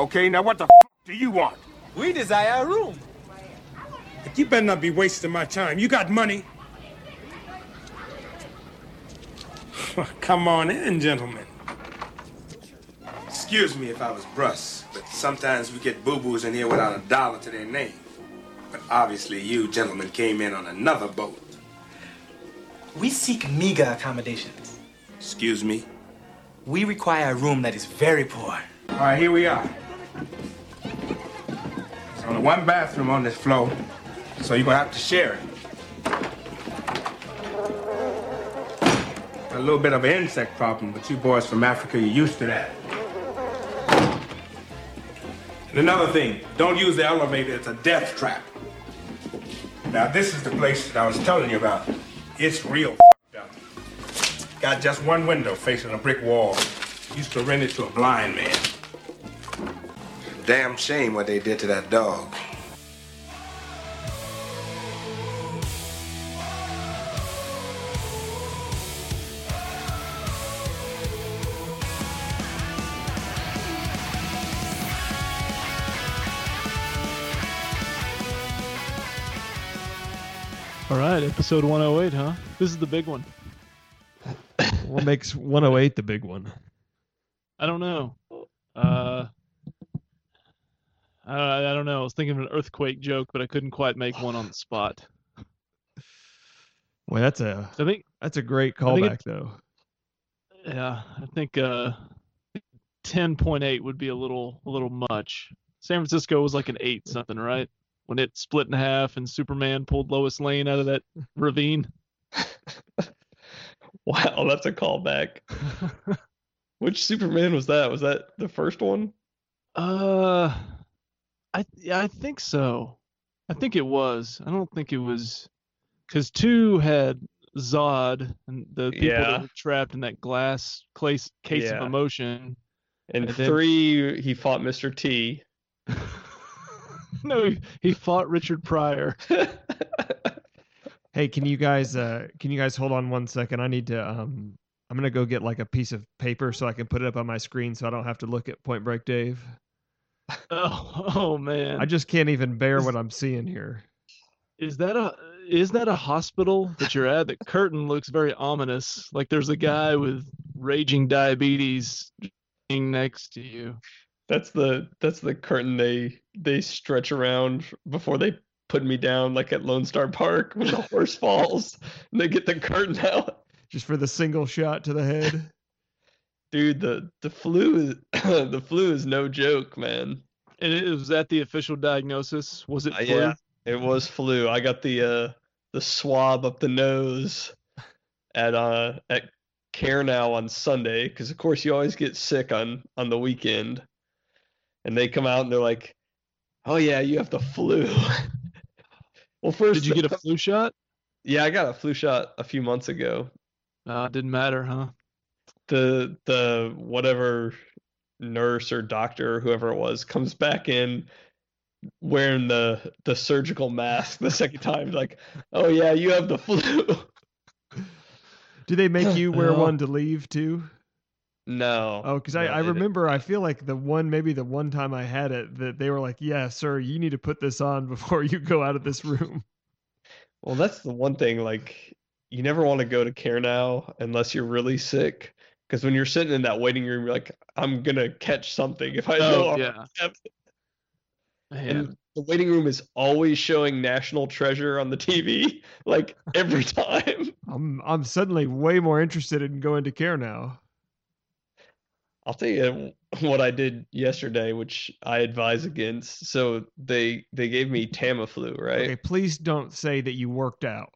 Okay, now what the f do you want? We desire a room. You better not be wasting my time. You got money. Come on in, gentlemen. Excuse me if I was brusque, but sometimes we get boo-boos in here without a dollar to their name. But obviously you gentlemen came in on another boat. We seek meager accommodations. Excuse me? We require a room that is very poor. All right, here we are. Only one bathroom on this floor, so you're gonna have to share it. A little bit of an insect problem, but you boys from Africa, you're used to that. And another thing, don't use the elevator, it's a death trap. Now, this is the place that I was telling you about. It's real up. Got just one window facing a brick wall. Used to rent it to a blind man. Damn shame what they did to that dog. All right, episode 108, huh? This is the big one. What makes 108 the big one? I don't know. Uh, I, I don't know. I was thinking of an earthquake joke, but I couldn't quite make one on the spot. Well, that's a I think, that's a great callback it- though. yeah, I think uh, 10.8 would be a little, a little much. San Francisco was like an eight something, right? When it split in half and Superman pulled Lois Lane out of that ravine. Wow, that's a callback. Which Superman was that? Was that the first one? Uh, I yeah, I think so. I think it was. I don't think it was because two had Zod and the people Yeah. that were trapped in that glass case case Yeah. of emotion. And, And then- three, he fought Mr. T. no, he, he fought Richard Pryor. Hey, can you guys uh can you guys hold on one second? I need to um I'm gonna go get like a piece of paper so I can put it up on my screen so I don't have to look at Point Break Dave. Oh, oh man. I just can't even bear what I'm seeing here. Is that a is that a hospital that you're at? The curtain looks very ominous. Like there's a guy with raging diabetes next to you. That's the that's the curtain they they stretch around before they put me down like at Lone Star Park when the horse falls and they get the curtain out. Just for the single shot to the head. Dude, the the flu is the flu is no joke, man. And it was that the official diagnosis? Was it Uh, flu? yeah, it was flu. I got the uh the swab up the nose at uh at Care Now on Sunday because of course you always get sick on on the weekend, and they come out and they're like, "Oh yeah, you have the flu." well, first Did you get a flu shot? Yeah, I got a flu shot a few months ago. Uh, didn't matter, huh? The the whatever nurse or doctor or whoever it was comes back in wearing the the surgical mask the second time like oh yeah you have the flu Do they make you wear one to leave too? no Oh, because I, no, I didn't. remember I feel like the one maybe the one time I had it that they were like, Yeah, sir, you need to put this on before you go out of this room. well that's the one thing like you never want to go to care now unless you're really sick because when you're sitting in that waiting room you're like i'm gonna catch something if i know Oh I'm yeah. and the waiting room is always showing National Treasure on the TV, like every time. I'm I'm suddenly way more interested in going to care now. I'll tell you what I did yesterday, which I advise against. So they they gave me Tamiflu, right? Okay, please don't say that you worked out.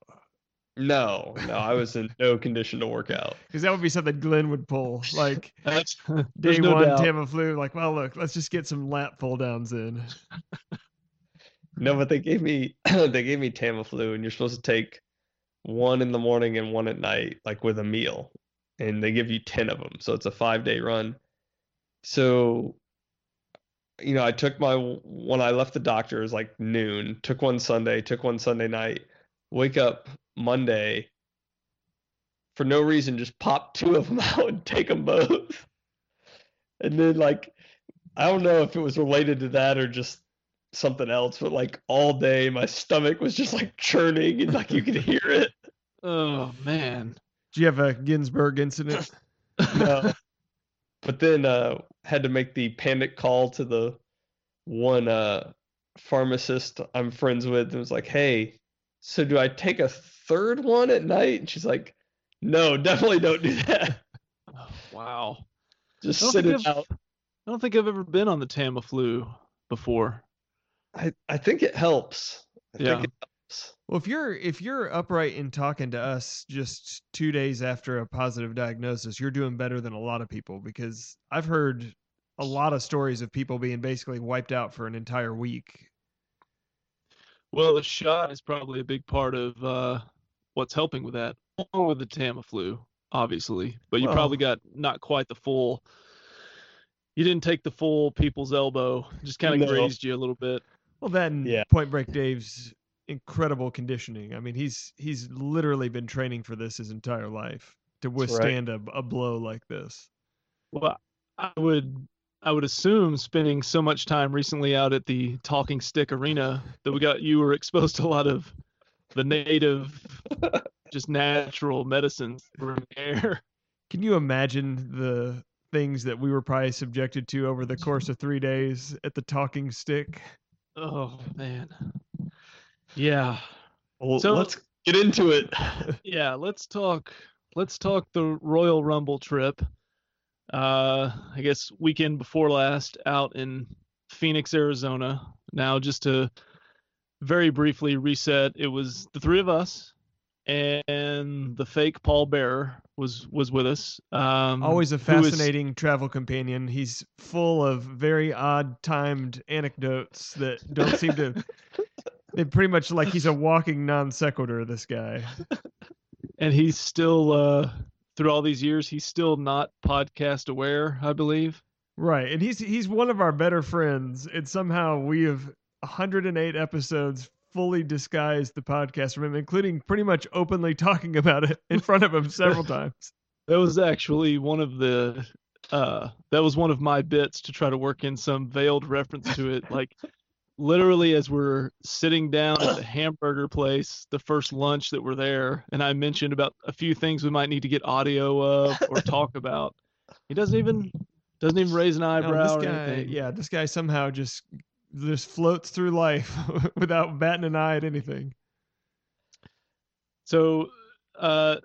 No, no, I was in no condition to work out. Because that would be something Glenn would pull. Like That's day no one doubt. Tamiflu, like, well look, let's just get some lap pull downs in. No, but they gave me they gave me Tamiflu, and you're supposed to take one in the morning and one at night, like with a meal, and they give you ten of them, so it's a five day run. So, you know, I took my when I left the doctor it was like noon. Took one Sunday, took one Sunday night. Wake up Monday. For no reason, just pop two of them out and take them both. And then like I don't know if it was related to that or just something else, but like all day my stomach was just like churning and like you could hear it. Oh man. Do you have a Ginsburg incident? No. but then uh had to make the panic call to the one uh pharmacist I'm friends with and was like, "Hey, so do I take a third one at night?" And she's like, "No, definitely don't do that. Oh, wow. Just sit it I've- out." I don't think I've ever been on the Tamiflu before. I I think it helps. I Yeah. think it helps. Well, if you're if you're upright in talking to us just two days after a positive diagnosis, you're doing better than a lot of people because I've heard a lot of stories of people being basically wiped out for an entire week. Well, the shot is probably a big part of uh, what's helping with that, along with the Tamiflu, obviously. But you probably got not quite the full. You didn't take the full people's elbow; just kind of No. grazed you a little bit. Well, then Yeah. Point Break Dave's incredible conditioning. I mean, he's he's literally been training for this his entire life to That's right. withstand a, a blow like this. Well, I would I would assume spending so much time recently out at the Talking Stick Arena that we got you were exposed to a lot of the native, just natural medicines that were air. Can you imagine the things that we were probably subjected to over the course of three days at the Talking Stick? Oh man. Yeah. Well, So- let's get into it. Yeah, let's talk let's talk the Royal Rumble trip. Uh I guess weekend before last out in Phoenix, Arizona. Now just to very briefly reset, it was the three of us and the fake Paul Bearer was was with us. Um Always a who is- fascinating travel companion. He's full of very odd timed anecdotes that don't seem to. They pretty much like he's a walking non sequitur. This guy. and he's still uh through all these years he's still not podcast aware, I believe. Right, and he's he's one of our better friends, and somehow we have 108 episodes fully disguised the podcast from him, including pretty much openly talking about it in front of him several times. That was actually one of the uh that was one of my bits to try to work in some veiled reference to it. Like literally as we're sitting down at the hamburger place, the first lunch that we're there, and I mentioned about a few things we might need to get audio of or talk about. He doesn't even doesn't even raise an No, eyebrow this or guy, anything. yeah, this guy somehow just just floats through life without batting an eye at anything. So, uh,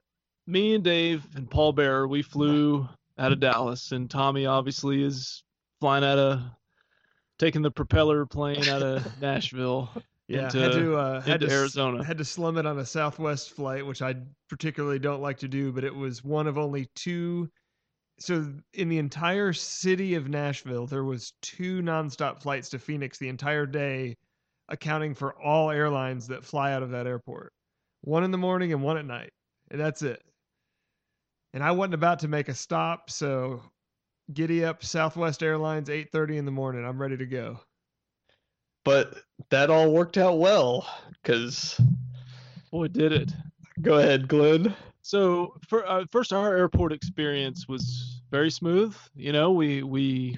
me and Dave and Paul Bearer, we flew out of Dallas, and Tommy obviously is flying out of, taking the propeller plane out of Nashville. Yeah, into, had to uh, had to Arizona. had to slum it on a Southwest flight, which I particularly don't like to do, but it was one of only two. So in the entire city of Nashville, there was two nonstop flights to Phoenix the entire day, accounting for all airlines that fly out of that airport. One in the morning and one at night, and that's it. And I wasn't about to make a stop, so giddy up, Southwest Airlines, eight thirty in the morning. I'm ready to go. But that all worked out well because Boy, did it! go ahead, Glenn. So, for, uh, first, our airport experience was very smooth. You know, we we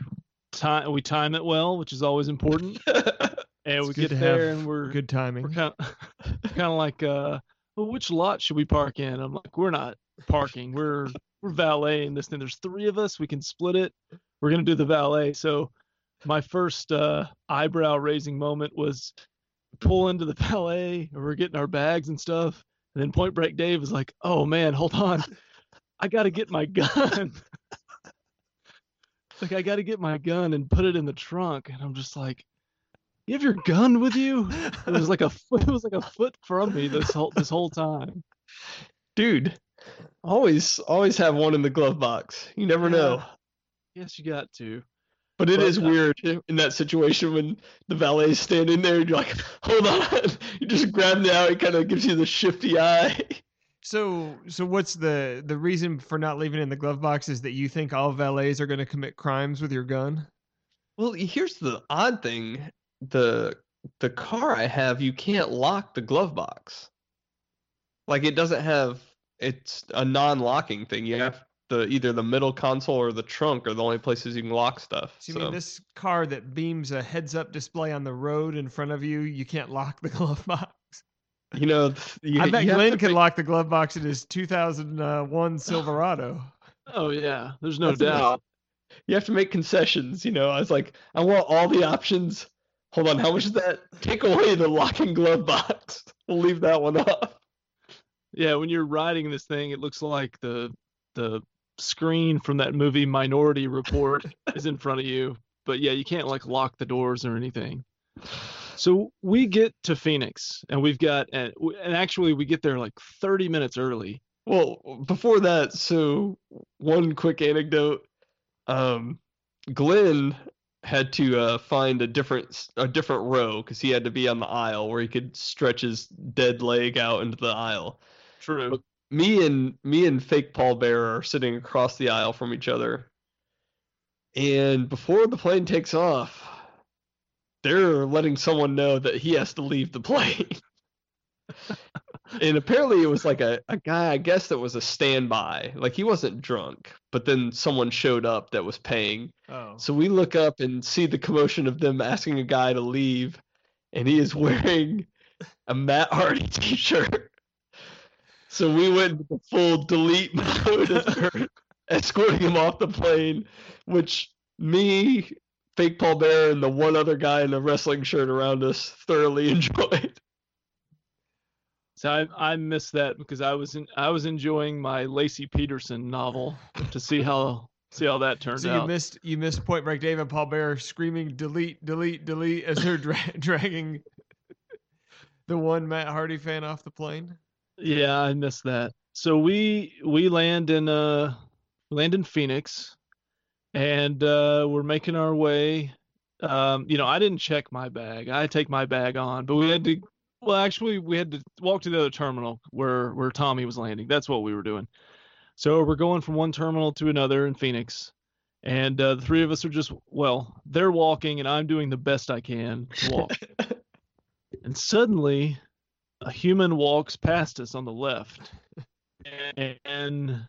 time we time it well, which is always important. And It's we get there, and we're Good timing. we're kind of kind of like uh well which lot should we park in i'm like we're not parking we're we're valeting this thing. There's three of us. We can split it. We're gonna do the valet. So my first uh eyebrow raising moment was pull into the valet and we're getting our bags and stuff. And then point break dave is like oh man hold on. I gotta get my gun. Like i gotta get my gun and put it in the trunk. And i'm just like you have your gun with you? It was like a foot, it was like a foot from me this whole this whole time. Dude, always always have one in the glove box. You never know. Yes, you got to. But it But, is uh, weird in that situation when the valet's standing there and you're like, hold on. You just grab it out, it kind of gives you the shifty eye. So, so what's the the reason for not leaving it in the glove box? Is that you think all valets are going to commit crimes with your gun? Well, here's the odd thing. The the car I have, you can't lock the glove box. Like it doesn't have it's a non-locking thing. You have the either the middle console or the trunk are the only places you can lock stuff. So you So, mean this car that beams a heads-up display on the road in front of you, you can't lock the glove box? you know, you, I bet you Glenn can make- lock the glove box in his 2001 uh, Silverado. Oh yeah, there's no That's the- doubt. You have to make concessions. You know, I was like, I want all the options. Hold on, how much is that? Take away the locking glove box. We'll leave that one off. Yeah, when you're riding this thing, it looks like the the screen from that movie Minority Report is in front of you. But yeah, you can't like lock the doors or anything. So we get to Phoenix, and we've got and, and actually we get there like 30 minutes early. Well, before that, so one quick anecdote. Um, Glenn had to uh, find a different a different row because he had to be on the aisle where he could stretch his dead leg out into the aisle. True. Me and me and fake Paul Bear are sitting across the aisle from each other. And before the plane takes off, they're letting someone know that he has to leave the plane. and apparently it was like a, a guy, I guess that was a standby. Like he wasn't drunk, but then someone showed up that was paying. Oh. So we look up and see the commotion of them asking a guy to leave, and he is wearing a Matt Hardy t-shirt. So we went into the full delete mode as escorting him off the plane, which me, fake Paul Bear, and the one other guy in a wrestling shirt around us thoroughly enjoyed. So I I missed that because I was in, I was enjoying my Laci Peterson novel to see how see how that turned So you missed you missed Point Break Dave and Paul Bear screaming delete delete delete as they're dra- dragging the one Matt Hardy fan off the plane. Yeah, I missed that. So we we land in uh land in Phoenix and uh we're making our way. Um, you know, I didn't check my bag. I take my bag on, but we had to well actually we had to walk to the other terminal where where Tommy was landing. That's what we were doing. So we're going from one terminal to another in Phoenix. And uh, the three of us are just well, they're walking and I'm doing the best I can to walk. and suddenly a human walks past us on the left. And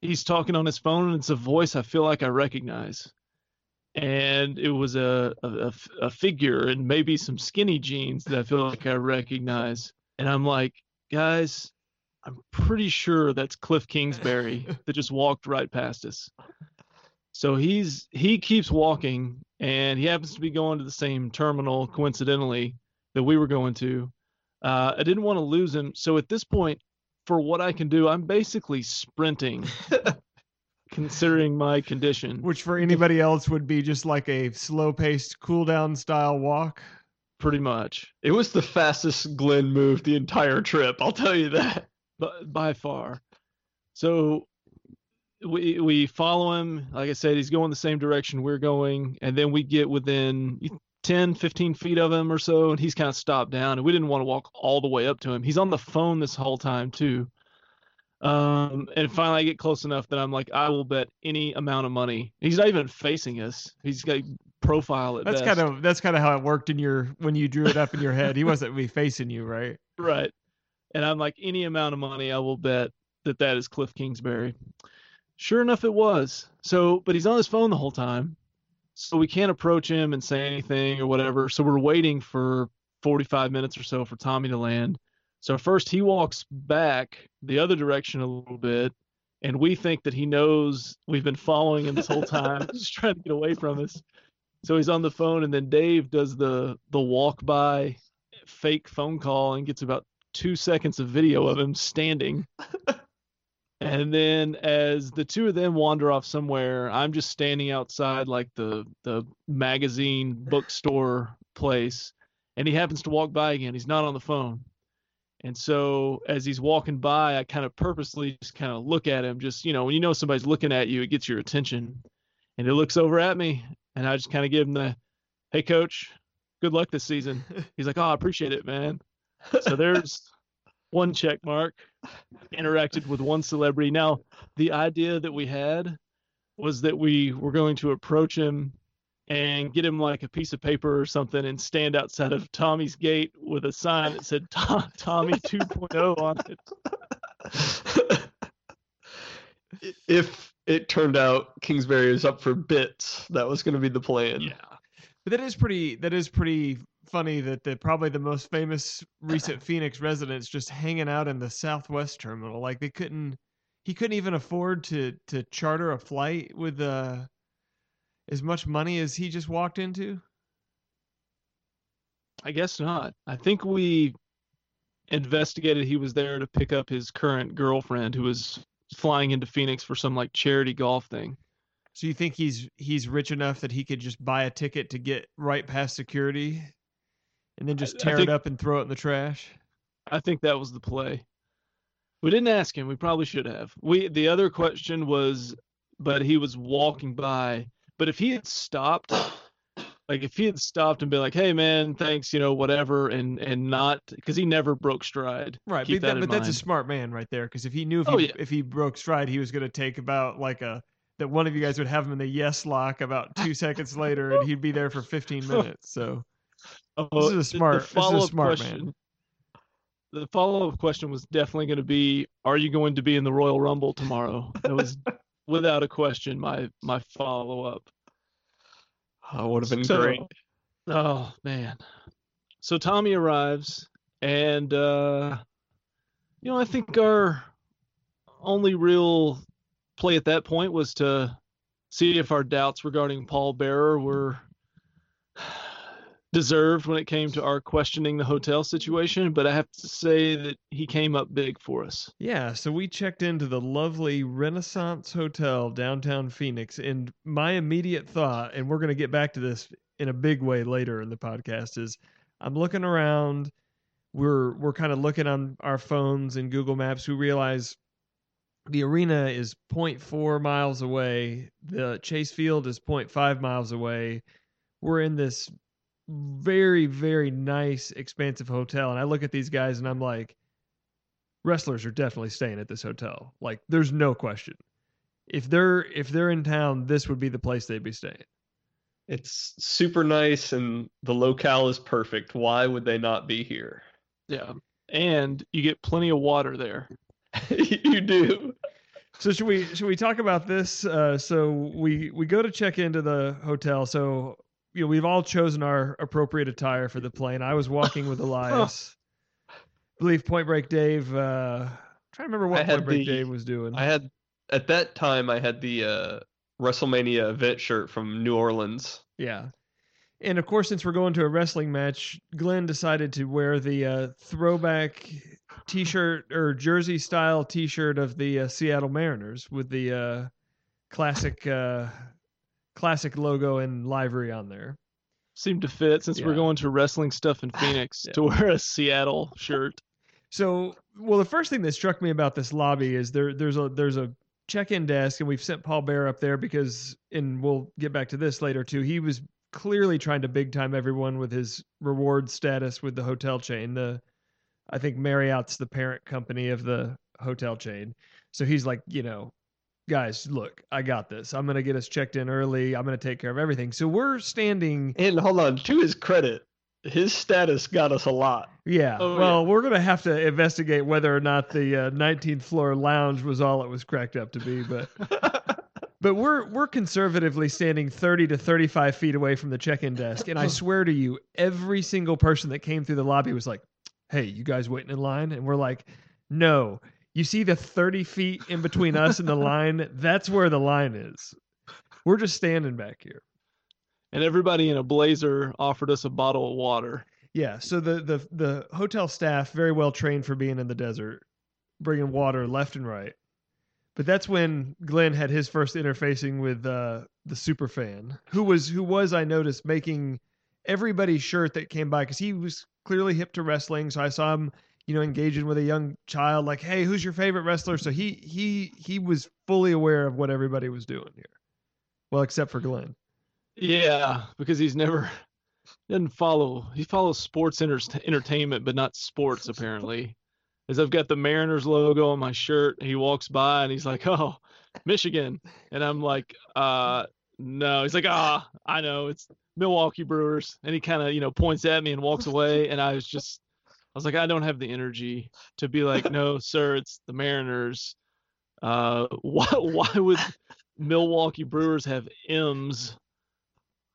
he's talking on his phone and it's a voice i feel like i recognize. And it was a a figure and maybe some skinny jeans that i feel like i recognize. And i'm like guys i'm pretty sure that's cliff kingsbury that just walked right past us. So he's he keeps walking and he happens to be going to the same terminal coincidentally that we were going to uh, I didn't want to lose him. So at this point, for what I can do, I'm basically sprinting, considering my condition. Which for anybody else would be just like a slow paced cool down style walk. Pretty much, It was the fastest Glenn moved the entire trip, I'll tell you that. but by far. So we we follow him. Like I said, he's going the same direction we're going, and then we get within 10, 15 feet of him or so, and he's kind of stopped down, and we didn't want to walk all the way up to him. He's on the phone this whole time too. Um, and finally, I get close enough that I'm like, I will bet any amount of money. He's not even facing us. He's got profile at That's best. kind of that's kind of how it worked in your when you drew it up in your head. He wasn't really facing you, right? Right. And I'm like, any amount of money, I will bet that that is Cliff Kingsbury. Sure enough, it was. So, but he's on his phone the whole time. So we can't approach him and say anything or whatever. So we're waiting for 45 minutes or so for Tommy to land. So first he walks back the other direction a little bit. And we think that he knows we've been following him this whole time, just trying to get away from us. So he's on the phone, and then Dave does the the walk by fake phone call and gets about two seconds of video of him standing. and then as the two of them wander off somewhere, I'm just standing outside like the the magazine bookstore place, and he happens to walk by again. He's not on the phone. And so as he's walking by, I kind of purposely just kind of look at him, just you know, when you know somebody's looking at you, it gets your attention. And he looks over at me, and I just kind of give him the, "Hey, coach, good luck this season." He's like, "Oh, I appreciate it, man." So there's one check mark. Interacted with one celebrity. Now, the idea that we had was that we were going to approach him and get him like a piece of paper or something and stand outside of Tommy's gate with a sign that said Tom, Tommy 2.0 on it. if it turned out Kingsbury is up for bits. That was going to be the plan. Yeah. But that is pretty. That is pretty funny that the probably the most famous recent Phoenix residents just hanging out in the Southwest terminal. Like they couldn't. He couldn't even afford to to charter a flight with uh as much money as he just walked into. I guess not. I think we investigated he was there to pick up his current girlfriend who was flying into Phoenix for some like charity golf thing. So you think he's he's rich enough that he could just buy a ticket to get right past security, and then just tear think- it up and throw it in the trash? I think that was the play. We didn't ask him. We probably should have. We the other question was, but he was walking by. But if he had stopped, like if he had stopped and been like, "Hey man, thanks, you know, whatever," and and not because he never broke stride. Right, Keep but, that that, but that's a smart man right there. Because if he knew if Oh, he yeah. if he broke stride, he was going to take about like a that one of you guys would have him in the yes lock about two seconds later, and he'd be there for fifteen minutes. So Oh, This is a the- smart- The this is a follow-up smart man. The follow-up question was definitely going to be, "Are you going to be in the Royal Rumble tomorrow?" That was without a question my my follow-up. Oh, would have been So- great. Oh man. So Tommy arrives and uh you know, I think our only real play at that point was to see if our doubts regarding Paul Bearer were deserved when it came to our questioning the hotel situation, but I have to say that he came up big for us. yeah, so we checked into the lovely Renaissance Hotel downtown Phoenix, and my immediate thought, and we're going to get back to this in a big way later in the podcast, is I'm looking around. We're we're kind of looking on our phones and Google Maps. We realize the arena is 0.4 miles away. The Chase Field is 0.5 miles away. We're in this very very nice expansive hotel and I look at these guys and I'm like wrestlers are definitely staying at this hotel. Like there's no question. If they're if they're in town, this would be the place they'd be staying. It's super nice and the locale is perfect. Why would they not be here? Yeah. And you get plenty of water there. you do. So should we should we talk about this? Uh, so we we go to check into the hotel. So you know we've all chosen our appropriate attire for the plane. I was walking with Elias. I believe Point Break Dave. Uh, trying to remember what Point Break the- Dave was doing. I had at that time I had the uh, WrestleMania event shirt from New Orleans. Yeah. And of course, since we're going to a wrestling match, Glenn decided to wear the uh, throwback T-shirt or jersey style T-shirt of the uh, Seattle Mariners with the uh, classic uh, classic logo and livery on there. Seemed to fit since we're going to wrestling stuff in Phoenix Yeah. to wear a Seattle shirt. So, well, the first thing that struck me about this lobby is there there's a there's a check-in desk, and we've sent Paul Bear up there because, and we'll get back to this later too. He was clearly trying to big time everyone with his reward status with the hotel chain. The I think Marriott's the parent company of the hotel chain, so he's like, you know, guys, look, I got this. I'm gonna get us checked in early. I'm gonna take care of everything. So we're standing. And hold on, to his credit, his status got us a lot. Yeah. Oh, well, we're gonna have to investigate whether or not the uh, 19th floor lounge was all it was cracked up to be, but but we're we're conservatively standing 30 to 35 feet away from the check-in desk, and I swear to you, every single person that came through the lobby was like, "Hey, you guys waiting in line?" And we're like, "No." You see the 30 feet in between us and the line? That's where the line is. We're just standing back here. And everybody in a blazer offered us a bottle of water. Yeah, so the the the hotel staff very well trained for being in the desert, bringing water left and right. But that's when Glenn had his first interfacing with uh, the super fan, who was who was I noticed making everybody's shirt that came by because he was clearly hip to wrestling. So I saw him, you know, engaging with a young child, like, "Hey, who's your favorite wrestler?" So he he he was fully aware of what everybody was doing here, well, except for Glenn. Yeah, because he's never doesn't follow. He follows sports enter- entertainment, but not sports apparently. As I've got the Mariners logo on my shirt, he walks by and he's like, "Oh, Michigan," and I'm like, "Uh, no." He's like, "Ah, I know it's Milwaukee Brewers," and he kind of you know points at me and walks away, and I was just, was like, I don't have the energy to be like, "No, sir, it's the Mariners." Uh, why why would Milwaukee Brewers have M's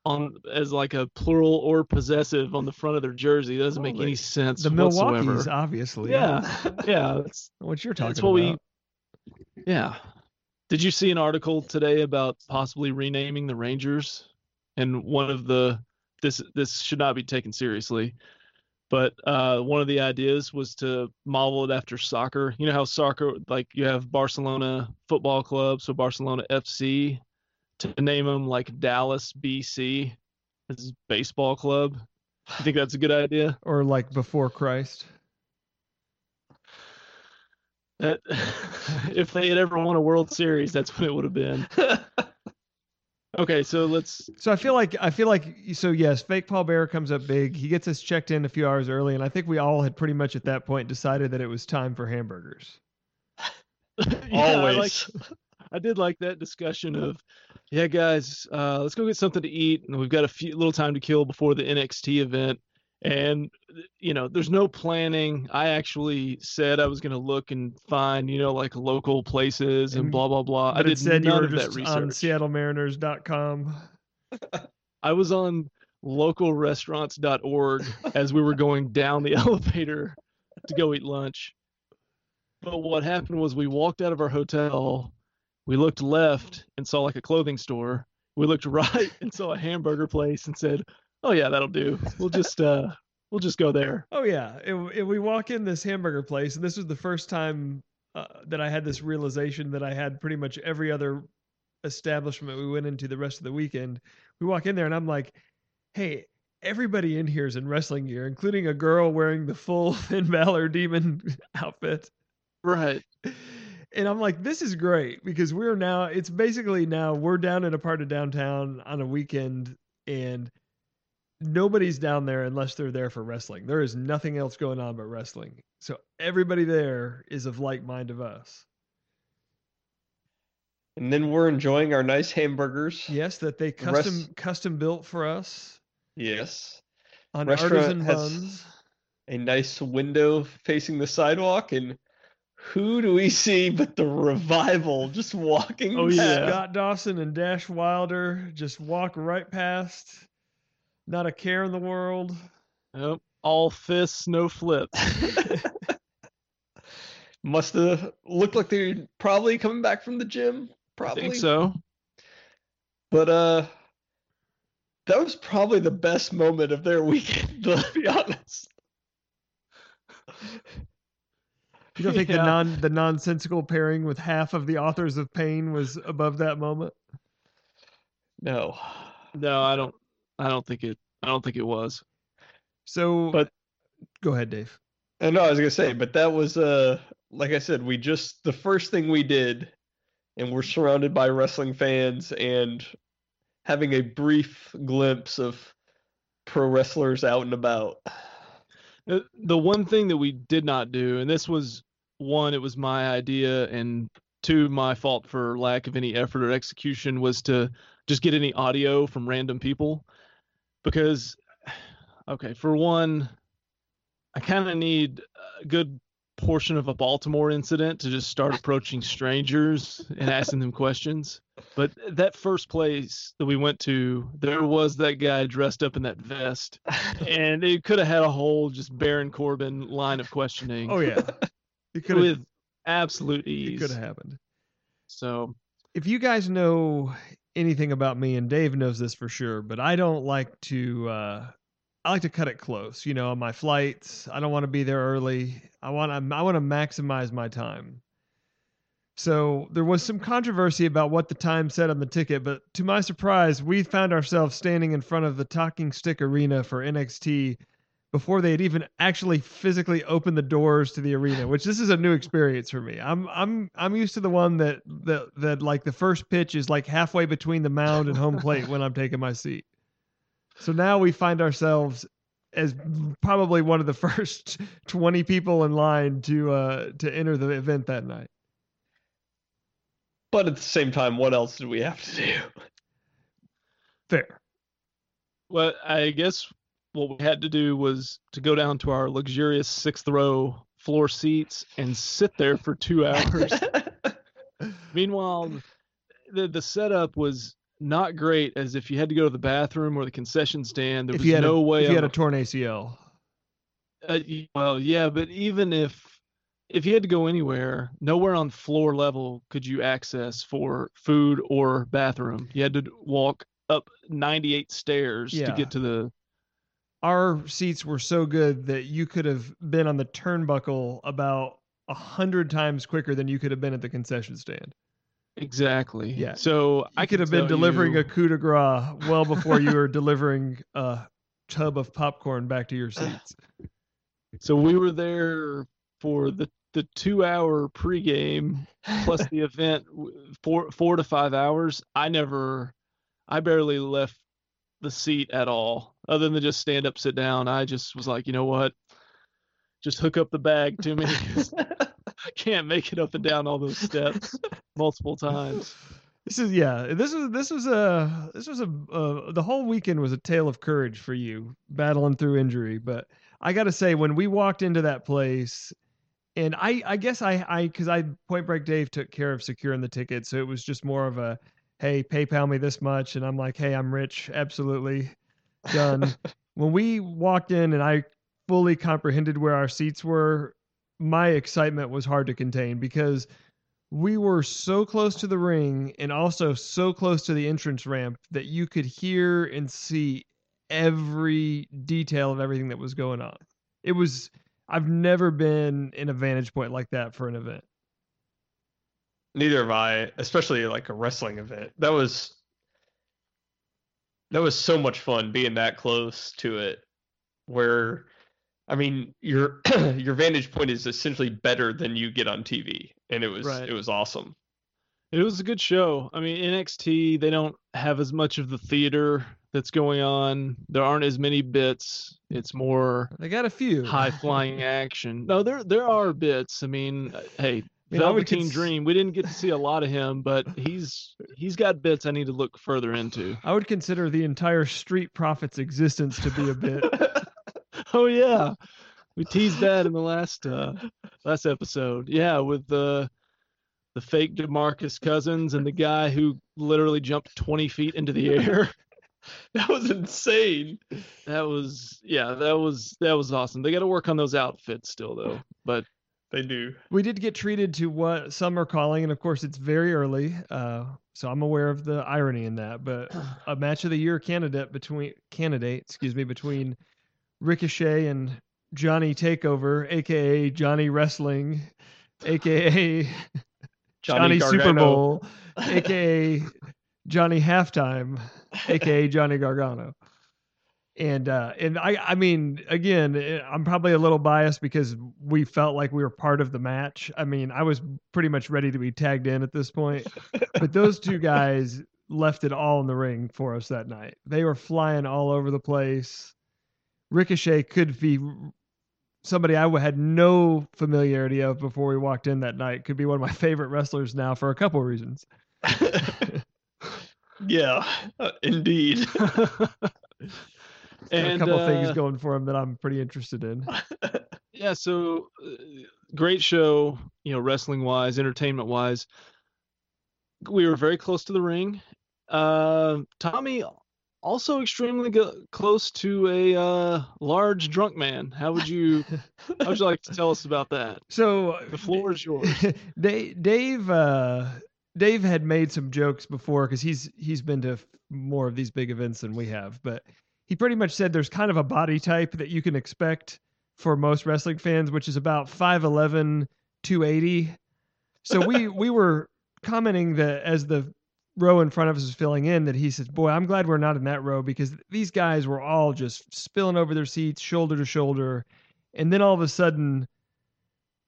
on as like a plural or possessive on the front of their jersey? It doesn't make any sense The whatsoever. Milwaukee's obviously. Yeah, yeah, that's, What you're talking that's what about. we. Yeah. Did you see an article today about possibly renaming the Rangers? And one of the this this should not be taken seriously, but uh, one of the ideas was to model it after soccer. You know how soccer, like you have Barcelona Football Club, so Barcelona FC, to name them like Dallas BC, as baseball club. You think that's a good idea? Or like before Christ. That, if they had ever won a World Series, that's what it would have been. Okay, so let's. So I feel like I feel like so yes, fake Paul Bear comes up big. He gets us checked in a few hours early, and I think we all had pretty much at that point decided that it was time for hamburgers. Yeah, I like- Always. I did like that discussion of, yeah, guys, uh, let's go get something to eat, and we've got a few little time to kill before the NXT event. And uh, you know, there's no planning. I actually said I was gonna look and find, you know, like local places and And- blah blah blah. I did said you none were of that just on research. SeattleMariners.com. I was on localrestaurants.org as we were going down the elevator to go eat lunch. But what happened was we walked out of our hotel, we looked left and saw like a clothing store. We looked right and saw a hamburger place and said, "Oh yeah, that'll do. We'll just uh we'll just go there." Oh yeah, it, it- we walk in this hamburger place, and this was the first time uh, that I had this realization that I had pretty much every other establishment we went into the rest of the weekend. We walk in there, and I'm like, "Hey, everybody in here is in wrestling gear, including a girl wearing the full Finn Balor demon outfit." Right. And I'm like, "This is great because we're now. It's basically now we're down in a part of downtown on a weekend, and." Nobody's down there unless they're there for wrestling. There is nothing else going on but wrestling. So everybody there is of like mind of us. And then we're enjoying our nice hamburgers. Yes, that they The rest- custom custom built for us Yes. on Restaurant artisan buns. A nice window facing the sidewalk, and who do we see but the revival just walking Oh, past? yeah. Scott Dawson and Dash Wilder just walk right past. Not a care in the world. Yep. All fists, no flips. Must have looked like they're probably coming back from the gym. I Probably. think so. But uh that was probably the best moment of their weekend, to be honest. You don't think the non the nonsensical pairing with half of the authors of pain was above that moment? No. No, I don't I don't think it I don't think it was. So But- go ahead, Dave. I know I was gonna say, but that was uh like I said, we just the first thing we did, and we're surrounded by wrestling fans and having a brief glimpse of pro wrestlers out and about. The, the one thing that we did not do, and this was one, it was my idea, and two, my fault for lack of any effort or execution, was to just get any audio from random people. Because, okay, for one, I kind of need a good portion of a Baltimore incident to just start approaching strangers and asking them questions. But that first place that we went to, there was that guy dressed up in that vest and it could have had a whole just Baron Corbin line of questioning Oh yeah. It could with absolute ease. it could have happened. So if you guys know anything about me and Dave knows this for sure, but I don't like to uh I like to cut it close, you know, on my flights. I don't want to be there early. I want to I want to maximize my time. So there was some controversy about what the time said on the ticket, but to my surprise, we found ourselves standing in front of the Talking Stick Arena for NXT before they had even actually physically opened the doors to the arena, which this is a new experience for me. I'm I'm I'm used to the one that that that like the first pitch is like halfway between the mound and home plate when I'm taking my seat. So now we find ourselves as probably one of the first 20 people in line to uh to enter the event that night. But at the same time, what else did we have to do? Fair. well, I guess what we had to do was to go down to our luxurious sixth row floor seats and sit there for two hours Meanwhile, the the setup was not great. As if you had to go to the bathroom or the concession stand, there if was no a, way. if you had a torn ACL. Uh, well, yeah, but even if if you had to go anywhere, nowhere on floor level could you access for food or bathroom. You had to walk up 98 stairs to get to the. Our seats were so good that you could have been on the turnbuckle about a hundred times quicker than you could have been at the concession stand. Exactly. Yeah. So I I could have been delivering you- a coup de grace well before you were delivering a tub of popcorn back to your seats. So we were there for the the two hour pregame plus the event four four to five hours. I never, I barely left the seat at all, other than just stand up, sit down. I just was like, you know what, just hook up the bag to me. I can't make it up and down all those steps multiple times. This is yeah. This was this was a this was a uh, the whole weekend was a tale of courage for you battling through injury. But I got to say, when we walked into that place, and I I guess I I because I Point Break Dave took care of securing the ticket, so it was just more of a hey PayPal me this much, and I'm like hey I'm rich, absolutely done. when we walked in and I fully comprehended where our seats were, my excitement was hard to contain because we were so close to the ring and also so close to the entrance ramp that you could hear and see every detail of everything that was going on. It was I've never been in a vantage point like that for an event. Neither have I, especially like a wrestling event. That was that was so much fun being that close to it. Where, I mean, your your vantage point is essentially better than you get on TV, and it was Right. it was awesome. It was a good show. I mean, NXT they don't have as much of the theater that's going on. There aren't as many bits. It's more They got a few high flying action. No, there there are bits. I mean, uh, hey, mean, I Velveteen cons- Dream. We didn't get to see a lot of him, but he's he's got bits I need to look further into. I would consider the entire Street Profits existence to be a bit. Oh yeah, we teased that in the last uh last episode. Yeah, with the the fake Demarcus Cousins and the guy who literally jumped 20 feet into the air. that was insane. That was yeah, that was that was awesome. They got to work on those outfits still though. But They do. we did get treated to what some are calling, and of course it's very early, uh, so I'm aware of the irony in that. But a match of the year candidate between candidate, excuse me, between Ricochet and Johnny Takeover, aka Johnny Wrestling, aka Johnny, Super Bowl, aka Johnny Halftime, aka Johnny Gargano. And uh and I I mean again eh, I'm probably a little biased because we felt like we were part of the match. I mean I was pretty much ready to be tagged in at this point, but those two guys left it all in the ring for us that night. They were flying all over the place. Ricochet could be somebody I had no familiarity of before we walked in that night. Could be one of my favorite wrestlers now for a couple of reasons. yeah, uh, indeed. Got a couple uh, things going for him that I'm pretty interested in. yeah, so uh, great show, you know, wrestling wise, entertainment wise. We were very close to the ring. Uh, Tommy also extremely go- close to a uh, large drunk man. How would you how would you like to tell us about that? So The floor is yours. Dave, Dave, uh, Dave had made some jokes before because he's he's been to more of these big events than we have, but he pretty much said there's kind of a body type that you can expect for most wrestling fans, which is about 5'11", 280. So we we were commenting that as the row in front of us was filling in, that he says, "Boy, I'm glad we're not in that row because these guys were all just spilling over their seats, shoulder to shoulder." And then all of a sudden,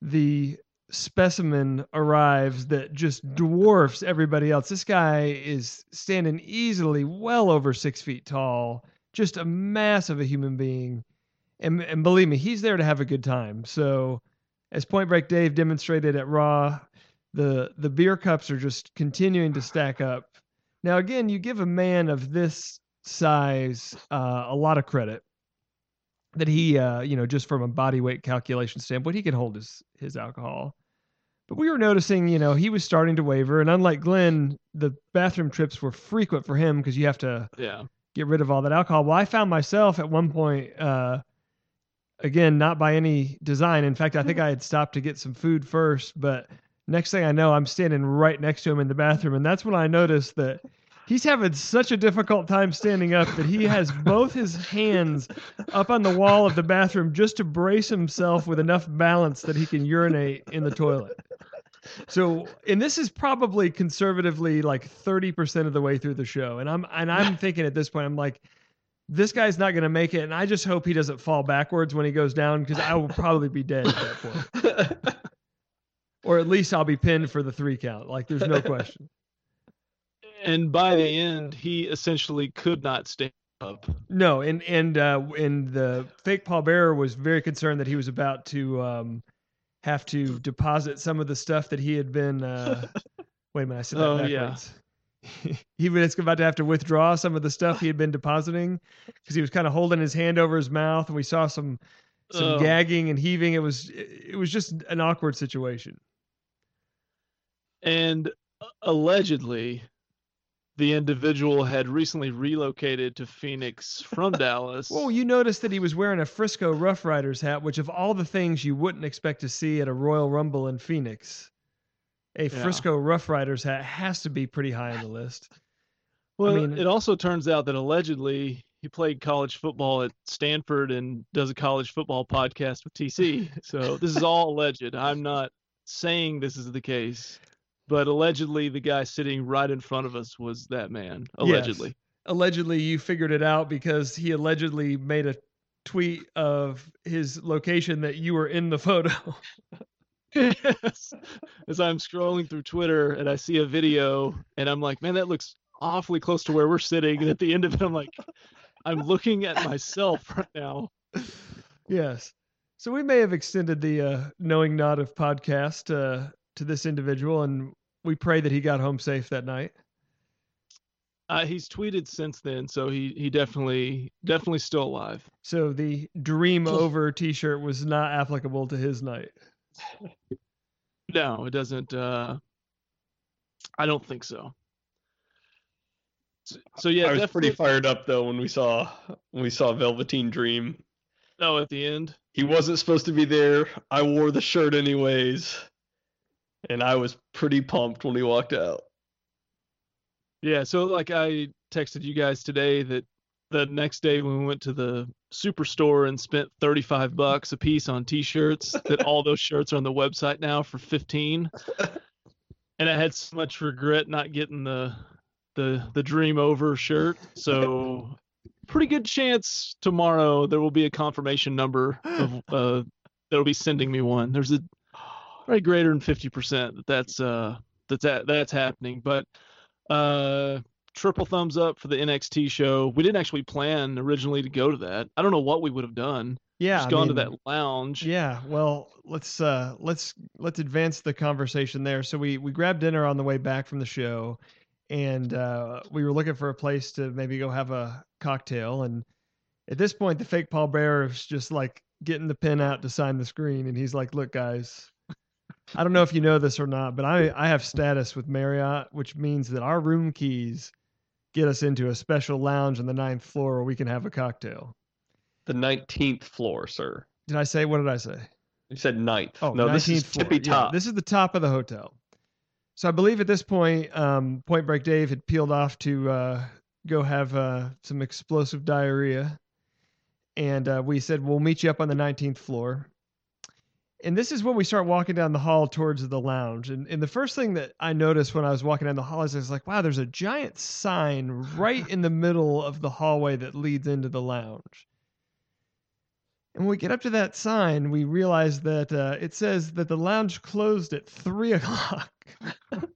the specimen arrives that just dwarfs everybody else. This guy is standing easily well over six feet tall, just a mass of a human being. And, and believe me, he's there to have a good time. So, as Point Break Dave demonstrated at Raw, the the beer cups are just continuing to stack up. Now, again, you give a man of this size uh, a lot of credit that he, uh, you know, just from a body weight calculation standpoint, he can hold his his alcohol. But we were noticing, you know, he was starting to waver, and unlike Glenn, the bathroom trips were frequent for him because you have to Yeah. Get rid of all that alcohol. Well, I found myself at one point, uh, again, not by any design. In fact, I think I had stopped to get some food first, but next thing I know, I'm standing right next to him in the bathroom, and that's when I noticed that he's having such a difficult time standing up that he has both his hands up on the wall of the bathroom just to brace himself with enough balance that he can urinate in the toilet. So, and this is probably conservatively like 30% of the way through the show. And I'm and I'm thinking at this point I'm like this guy's not going to make it and I just hope he doesn't fall backwards when he goes down because I will probably be dead at that point. Or at least I'll be pinned for the 3 count. Like there's no question. And by the end, he essentially could not stand up. No, and and uh, and the fake Paul Bearer was very concerned that he was about to um, have to deposit some of the stuff that he had been. Uh, wait a minute, I said that Oh, yeah. he was about to have to withdraw some of the stuff he had been depositing because he was kind of holding his hand over his mouth, and we saw some some Oh. gagging and heaving. It was it was just an awkward situation. And uh, allegedly, the individual had recently relocated to Phoenix from Dallas. Well, you noticed that he was wearing a Frisco Rough Riders hat, which of all the things you wouldn't expect to see at a Royal Rumble in Phoenix, a Yeah. Frisco Rough Riders hat has to be pretty high on the list. Well, I mean- it also turns out that allegedly he played college football at Stanford and does a college football podcast with TC. So this is all alleged. I'm not saying this is the case, but allegedly the guy sitting right in front of us was that man. Allegedly. Allegedly, you figured it out because he allegedly made a tweet of his location that you were in the photo. Yes. As I'm scrolling through Twitter and I see a video and I'm like, man, that looks awfully close to where we're sitting. And at the end of it, I'm like, I'm looking at myself right now. yes. So we may have extended the uh, knowing not of podcast uh, to this individual, and we pray that he got home safe that night. Uh, he's tweeted since then, so he he definitely definitely still alive. So the dream over t-shirt was not applicable to his night. No, it doesn't. Uh, I don't think so. So, so yeah, I was pretty definitely. fired up though when we saw when we saw Velveteen Dream. Oh, at the end. He wasn't supposed to be there. I wore the shirt anyways. And I was pretty pumped when he walked out. Yeah, so like I texted you guys today that the next day when we went to the superstore and spent 35 bucks a piece on t-shirts that all those shirts are on the website now for 15 and I had so much regret not getting the the the dream over shirt. So pretty good chance tomorrow there will be a confirmation number of uh that'll be sending me one. There's a probably greater than 50% that that's uh that's that that's happening but uh, triple thumbs up for the NXT show. We didn't actually plan originally to go to that. I don't know what we would have done. Yeah, Just I gone to that lounge. Yeah, well, let's uh let's let's advance the conversation there. So we we grabbed dinner on the way back from the show and uh we were looking for a place to maybe go have a cocktail and at this point the fake Paul Bearer is just like getting the pen out to sign the screen and he's like, "Look guys, I don't know if you know this or not, but I I have status with Marriott, which means that our room keys get us into a special lounge on the ninth floor where we can have a cocktail." The 19th floor, sir. Did I say what did I say? You said ninth. Oh, no, this is floor. tippy Yeah, top. this is the top of the hotel. So I believe at this point, um, Point Break Dave had peeled off to uh, go have uh, some explosive diarrhea, and uh, we said we'll meet you up on the 19th floor. And this is when we start walking down the hall towards the lounge. And, and the first thing that I noticed when I was walking down the hall is I was like, wow, there's a giant sign right in the middle of the hallway that leads into the lounge. And when we get up to that sign, we realize that uh, it says that the lounge closed at three o'clock.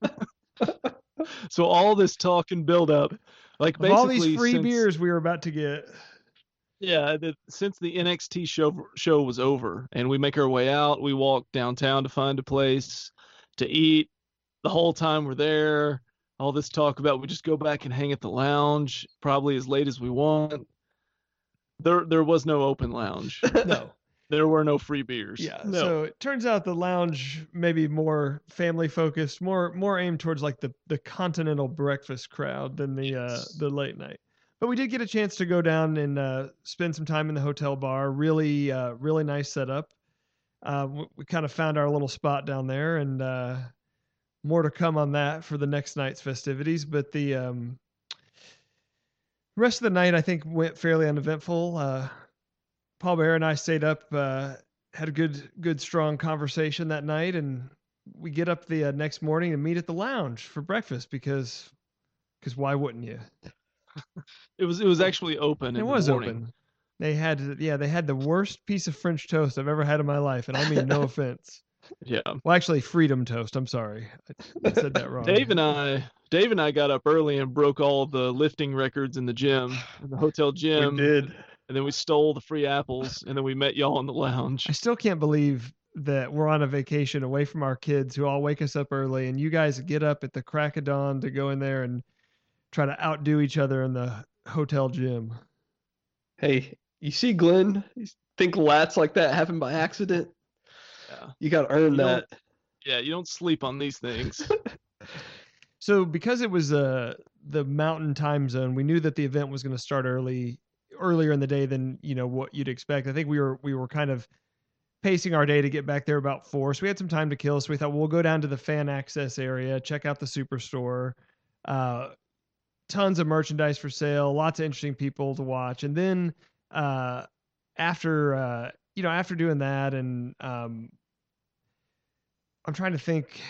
So all this talk and build up, like all these free since- beers we were about to get. Yeah, the, since the NXT show show was over and we make our way out, we walk downtown to find a place to eat. The whole time we're there, all this talk about we just go back and hang at the lounge probably as late as we want. There there was no open lounge. No. There were no free beers. Yeah. No. So it turns out the lounge maybe more family focused, more more aimed towards like the the continental breakfast crowd than the uh the late night. But we did get a chance to go down and uh, spend some time in the hotel bar. Really, uh, really nice setup. Uh, we, we kind of found our little spot down there, and uh, more to come on that for the next night's festivities. But the um, rest of the night, I think, went fairly uneventful. Uh, Paul Bear and I stayed up, uh, had a good, good, strong conversation that night, and we get up the next morning and meet at the lounge for breakfast because, because why wouldn't you? it was it was actually open. It in the was morning. open. They had, yeah, they had the worst piece of French toast I've ever had in my life, and I mean no offense. Yeah. Well, actually, freedom toast. I'm sorry, I, I said that wrong. Dave and I, Dave and I got up early and broke all the lifting records in the gym, in the hotel gym, we did. and then we stole the free apples, and then we met y'all in the lounge. I still can't believe that we're on a vacation away from our kids who all wake us up early and you guys get up at the crack of dawn to go in there and try to outdo each other in the hotel gym. Hey, you see Glenn? You think lats like that happen by accident? Yeah. You got to earn You that. Yeah, you don't sleep on these things. So because it was uh the mountain time zone, we knew that the event was going to start early earlier in the day than, you know, what you'd expect. I think we were we were kind of pacing our day to get back there about 4. So we had some time to kill, so we thought we'll go down to the fan access area, check out the superstore. Uh tons of merchandise for sale, lots of interesting people to watch. And then uh after uh you know, after doing that and um I'm trying to think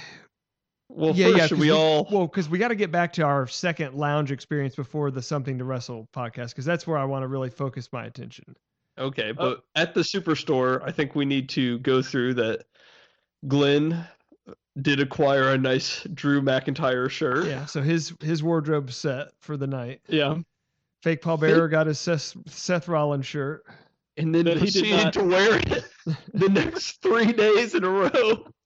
Well, yeah, first, yeah. should 'cause we all? Well, because we got to get back to our second lounge experience before the Something to Wrestle podcast, because that's where I want to really focus my attention. Okay, Uh, but at the superstore, I think we need to go through that. Glenn did acquire a nice Drew McIntyre shirt. Yeah. So his his wardrobe set for the night. yeah. Fake Paul Bearer got his Seth, Seth Rollins shirt. And then That he did proceeded not- to wear it the next three days in a row.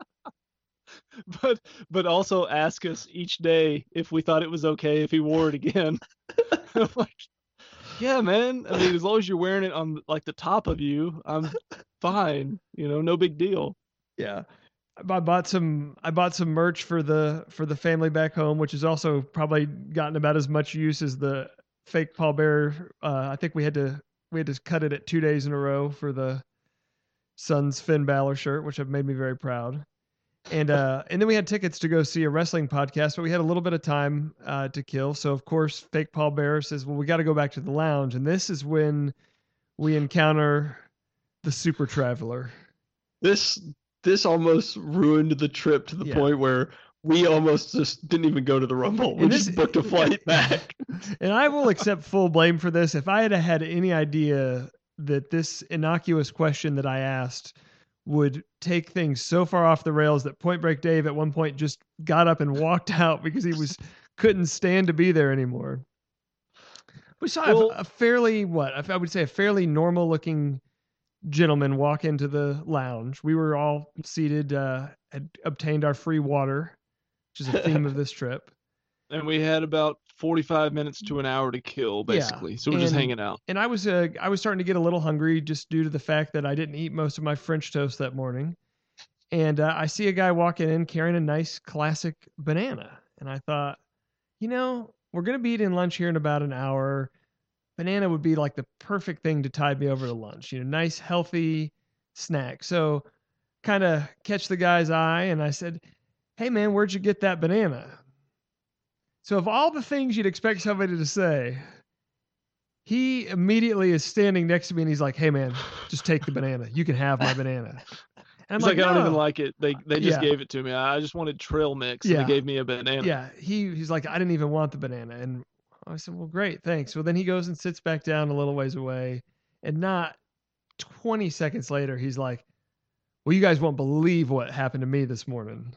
But but also ask us each day if we thought it was okay if he wore it again. Like, yeah, man. I mean, as long as you're wearing it on like the top of you, I'm fine. You know, no big deal. Yeah. I bought some I bought some merch for the for the family back home, which has also probably gotten about as much use as the fake Paul Bear. Uh, I think we had to we had to cut it at two days in a row for the sons Finn Balor shirt, which have made me very proud. And uh, and then we had tickets to go see a wrestling podcast, but we had a little bit of time uh, to kill. So of course, fake Paul Bear says, "Well, we got to go back to the lounge," and this is when we encounter the Super Traveler. This this almost ruined the trip to the Yeah. point where we almost just didn't even go to the Rumble. We And just booked a flight back. and I will accept full blame for this. If I had had any idea that this innocuous question that I asked would take things so far off the rails that Point Break Dave at one point just got up and walked out because he was couldn't stand to be there anymore. We saw a- Well- a fairly what I would say a fairly normal looking gentleman walk into the lounge. We were all seated, uh, had obtained our free water, which is a theme of this trip. And we had about 45 minutes to an hour to kill, Yeah, basically. So we're just hanging out. and I was uh, I was starting to get a little hungry just due to the fact that I didn't eat most of my French toast that morning. And uh, I see a guy walking in carrying a nice classic banana, and I thought, you know, we're gonna be eating lunch here in about an hour. Banana would be like the perfect thing to tide me over to lunch. You know, nice healthy snack. So, kind of catch the guy's eye, and I said, "Hey man, where'd you get that banana?" So, of all the things you'd expect somebody to say, he immediately is standing next to me and he's like, "Hey man, just take the banana. You can have my banana." And I'm It's like, I don't even like it. They they just Yeah. gave it to me. I just wanted trail mix. And Yeah. they gave me a banana. Yeah, he he's like, I didn't even want the banana, and I said, well, great, thanks. Well, then he goes and sits back down a little ways away, and not 20 seconds later, he's like, well, you guys won't believe what happened to me this morning.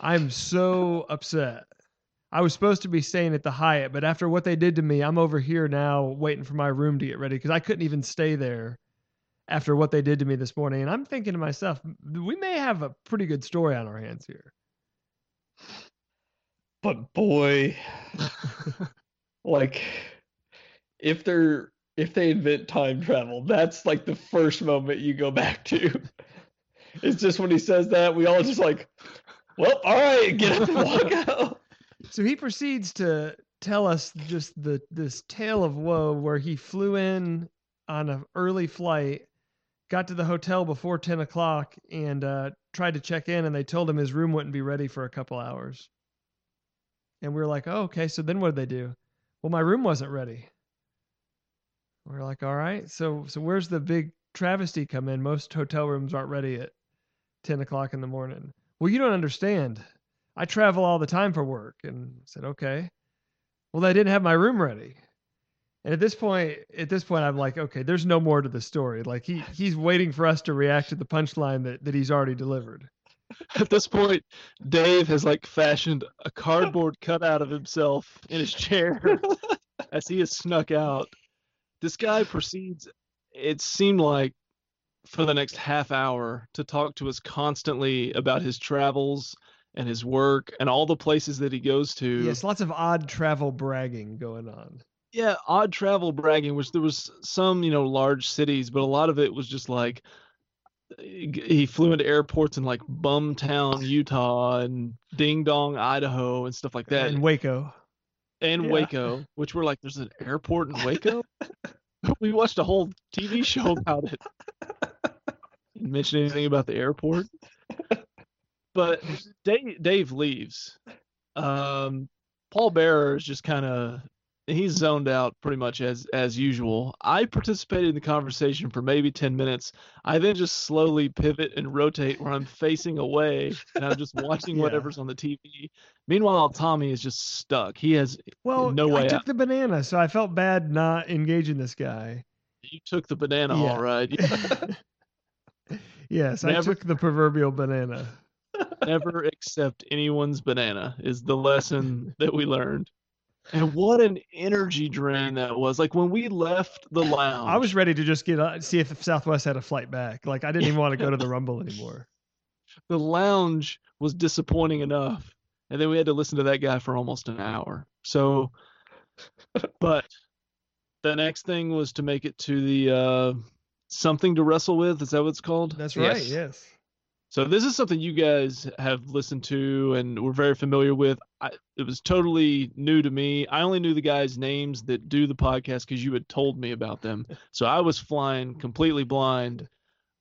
I'm so upset. I was supposed to be staying at the Hyatt, but after what they did to me, I'm over here now waiting for my room to get ready because I couldn't even stay there after what they did to me this morning. And I'm thinking to myself, we may have a pretty good story on our hands here. But boy, like if they're if they invent time travel, that's like the first moment you go back to. It's just when he says that, we all just like, well, all right, get up and walk out. So he proceeds to tell us just the this tale of woe where he flew in on an early flight, got to the hotel before ten o'clock, and uh, tried to check in, and they told him his room wouldn't be ready for a couple hours. And we were like, oh, okay. So then what did they do? Well, my room wasn't ready. We are like, all right. So so where's the big travesty come in? Most hotel rooms aren't ready at ten o'clock in the morning. Well, you don't understand. I travel all the time for work. And I said, okay. Well, they didn't have my room ready. And at this point, at this point, I'm like, okay, there's no more to the story. Like he he's waiting for us to react to the punchline that, that he's already delivered. At this point, Dave has like fashioned a cardboard cutout of himself in his chair as he has snuck out. This guy proceeds, it seemed like, for the next half hour to talk to us constantly about his travels and his work and all the places that he goes to. Yes, lots of odd travel bragging going on. Yeah, odd travel bragging, which there was some, you know, large cities, but a lot of it was just like he flew into airports in like Bumtown, Utah, and Ding Dong, Idaho, and stuff like that. And Waco. And Yeah. Waco, which we're like, there's an airport in Waco. we watched a whole TV show about it. Didn't mention anything about the airport. But Dave, Dave leaves. Um, Paul Bearer is just kind of he's zoned out pretty much as as usual. I participated in the conversation for maybe 10 minutes. I then just slowly pivot and rotate where I'm facing away and I'm just watching Yeah. whatever's on the TV. Meanwhile, Tommy is just stuck. He has Well, no way I took out. the banana, so I felt bad not engaging this guy. You took the banana Yeah. all right. yes, I took the proverbial banana. Never accept anyone's banana is the lesson that we learned. And what an energy drain that was. Like when we left the lounge. I was ready to just get uh, see if Southwest had a flight back. Like I didn't even want to go to the Rumble anymore. the lounge was disappointing enough and then we had to listen to that guy for almost an hour so but the next thing was to make it to the uh something to wrestle with is that what it's called That's right. Yes. Yes. so this is something you guys have listened to and were very familiar with I, it was totally new to me. I only knew the guys names that do the podcast because you had told me about them. So i was flying completely blind.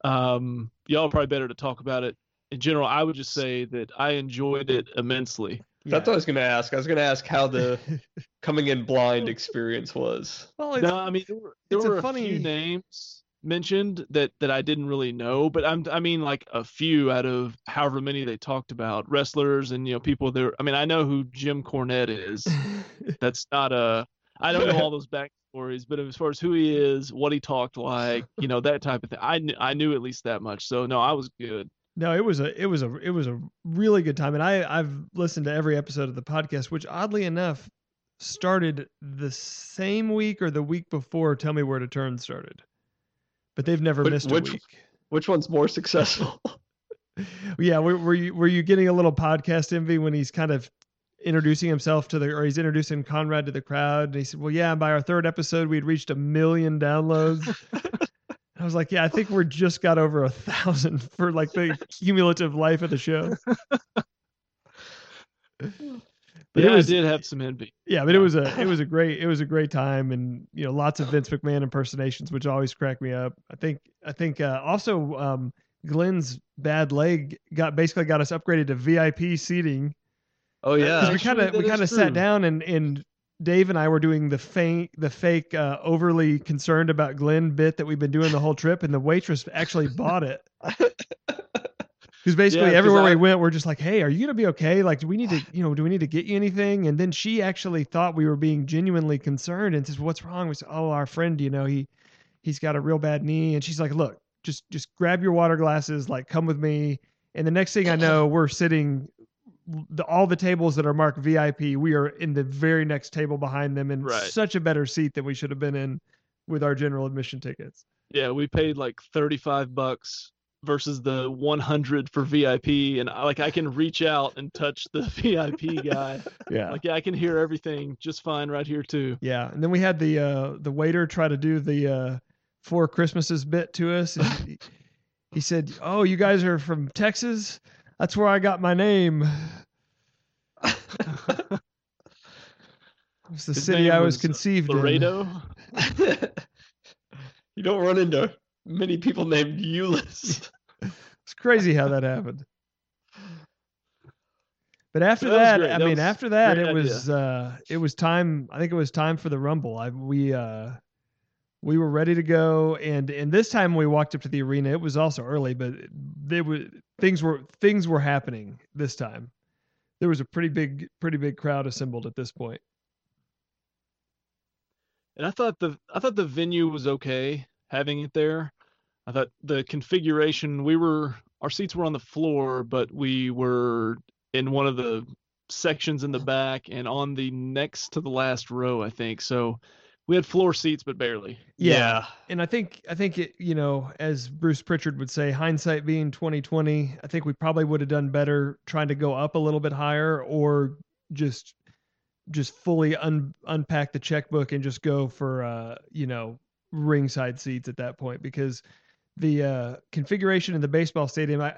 Um y'all are probably better to talk about it. In general i would just say that i enjoyed it immensely. That's what I was gonna ask. I was gonna ask how the coming in blind experience was. well, it's, no i mean there were, there it's a were a, funny- few names mentioned that that i didn't really know but i'm i mean like a few out of however many they talked about wrestlers and you know people there i mean i know who jim cornette is. That's not a i don't know all those backstories but as far as who he is what he talked like you know that type of thing i knew i knew at least that much. So no i was good. No, it was a it was a it was a really good time, and I I've listened to every episode of the podcast, which oddly enough started the same week or the week before. Tell me where to turn started, but they've never Which- missed a which- week. Which one's more successful? Yeah, were, were you were you getting a little podcast envy when he's kind of introducing himself to the or he's introducing Conrad to the crowd, and he said, "Well, yeah, by our third episode, we'd reached a million downloads." I was like, "Yeah, I think we're just got over a thousand for like the cumulative life of the show." But yeah it was i did have some envy yeah, but it was a it was a great it was a great time, and you know lots of Vince McMahon impersonations, which always crack me up. I think I think uh, also um, Glenn's bad leg got basically got us upgraded to VIP seating Oh Yeah. we kind of we kind of sat down and and Dave and I were doing the fake the fake uh, overly concerned about Glenn bit that we've been doing the whole trip, and the waitress actually bought it. Because basically Yeah, everywhere I- we went, we're just like, "Hey, are you gonna be okay? Like, do we need to, you know, do we need to get you anything?" And then she actually thought we were being genuinely concerned and says, "What's wrong?" We said, "Oh, our friend, you know, he he's got a real bad knee." And she's like, "Look, just just grab your water glasses, like, come with me." And the next thing I know, we're sitting the, all the tables that are marked VIP. We are in the very next table behind them, in Right. such a better seat than we should have been in with our general admission tickets. yeah we paid like 35 bucks versus the 100 for VIP, and I, like I can reach out and touch the VIP guy. Yeah. Like yeah, I can hear everything just fine right here too. Yeah, and then we had the uh, the waiter try to do the uh, four Christmases bit to us. and he, he said, "Oh, you guys are from Texas? That's where I got my name. It's the His city I was was conceived in." Laredo. you don't run into many people named Euless. It's crazy how that happened. But after That that. I That mean, after that, it was uh, it was time. I think it was time for the Rumble. I we uh, we were ready to go, and and this time we walked up to the arena. It was also early, but they were things were things were happening this time. There was a pretty big pretty big crowd assembled at this point. And I thought the I thought the venue was okay having it there. I thought the configuration we were our seats were on the floor, but we were in one of the sections in the back and on the next to the last row, I think. So we had floor seats, but barely. Yeah. and I think I think it, you know, as Bruce Prichard would say, hindsight being twenty twenty, I think we probably would have done better trying to go up a little bit higher or just just fully un, unpack the checkbook and just go for uh, you know, ringside seats at that point because the uh, configuration in the baseball stadium, I,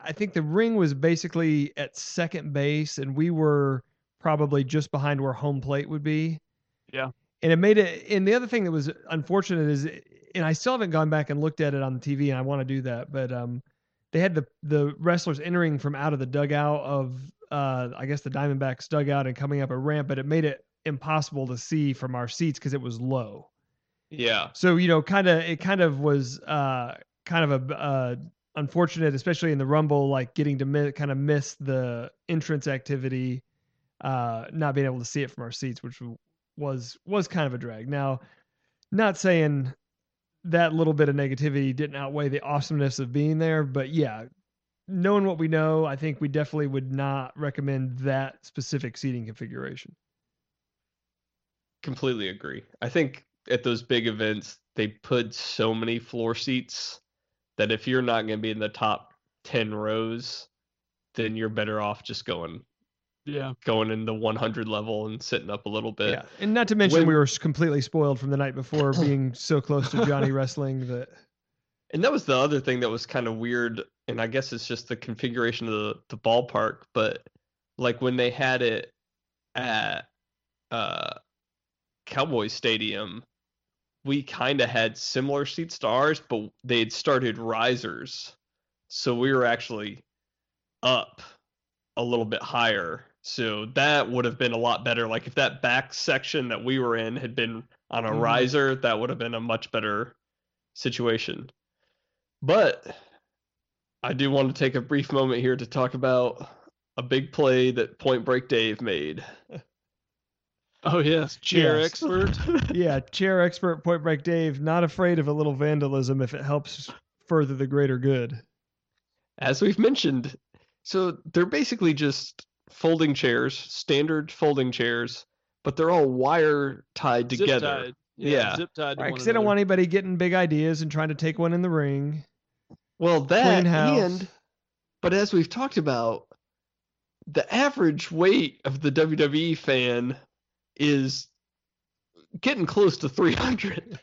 I think the ring was basically at second base and we were probably just behind where home plate would be Yeah. and it made it and the other thing that was unfortunate is and i still haven't gone back and looked at it on the tv and i want to do that but um they had the the wrestlers entering from out of the dugout of uh i guess the diamondbacks dugout and coming up a ramp but it made it impossible to see from our seats because it was low Yeah. so you know kind of it kind of was uh kind of a uh unfortunate especially in the rumble like getting to mi- kind of miss the entrance activity uh not being able to see it from our seats which was was kind of a drag now not saying that little bit of negativity didn't outweigh the awesomeness of being there but yeah knowing what we know i think we definitely would not recommend that specific seating configuration Completely agree. I think at those big events, they put so many floor seats that if you're not going to be in the top 10 rows, then you're better off just going Yeah. going in the 100 level and sitting up a little bit. yeah and not to mention when- we were completely spoiled from the night before being so close to johnny wrestling that And that was the other thing that was kind of weird, and I guess it's just the configuration of the, the ballpark. But like when they had it at uh, Cowboys Stadium, we kind of had similar seats to ours, but they had started risers, so we were actually up a little bit higher. So that would have been a lot better. Like if that back section that we were in had been on a Mhm. riser, that would have been a much better situation. But I do want to take a brief moment here to talk about a big play that Point Break Dave made. Oh yes, chair Yes. expert. yeah chair expert point break dave not afraid of a little vandalism if it helps further the greater good As we've mentioned, so they're basically just folding chairs, standard folding chairs, but they're all wire tied Zip together. tied. Yeah. Zip tied. to right because they don't want anybody getting big ideas and trying to take one in the ring Well, that clean and but as we've talked about, the average weight of the WWE fan is getting close to 300.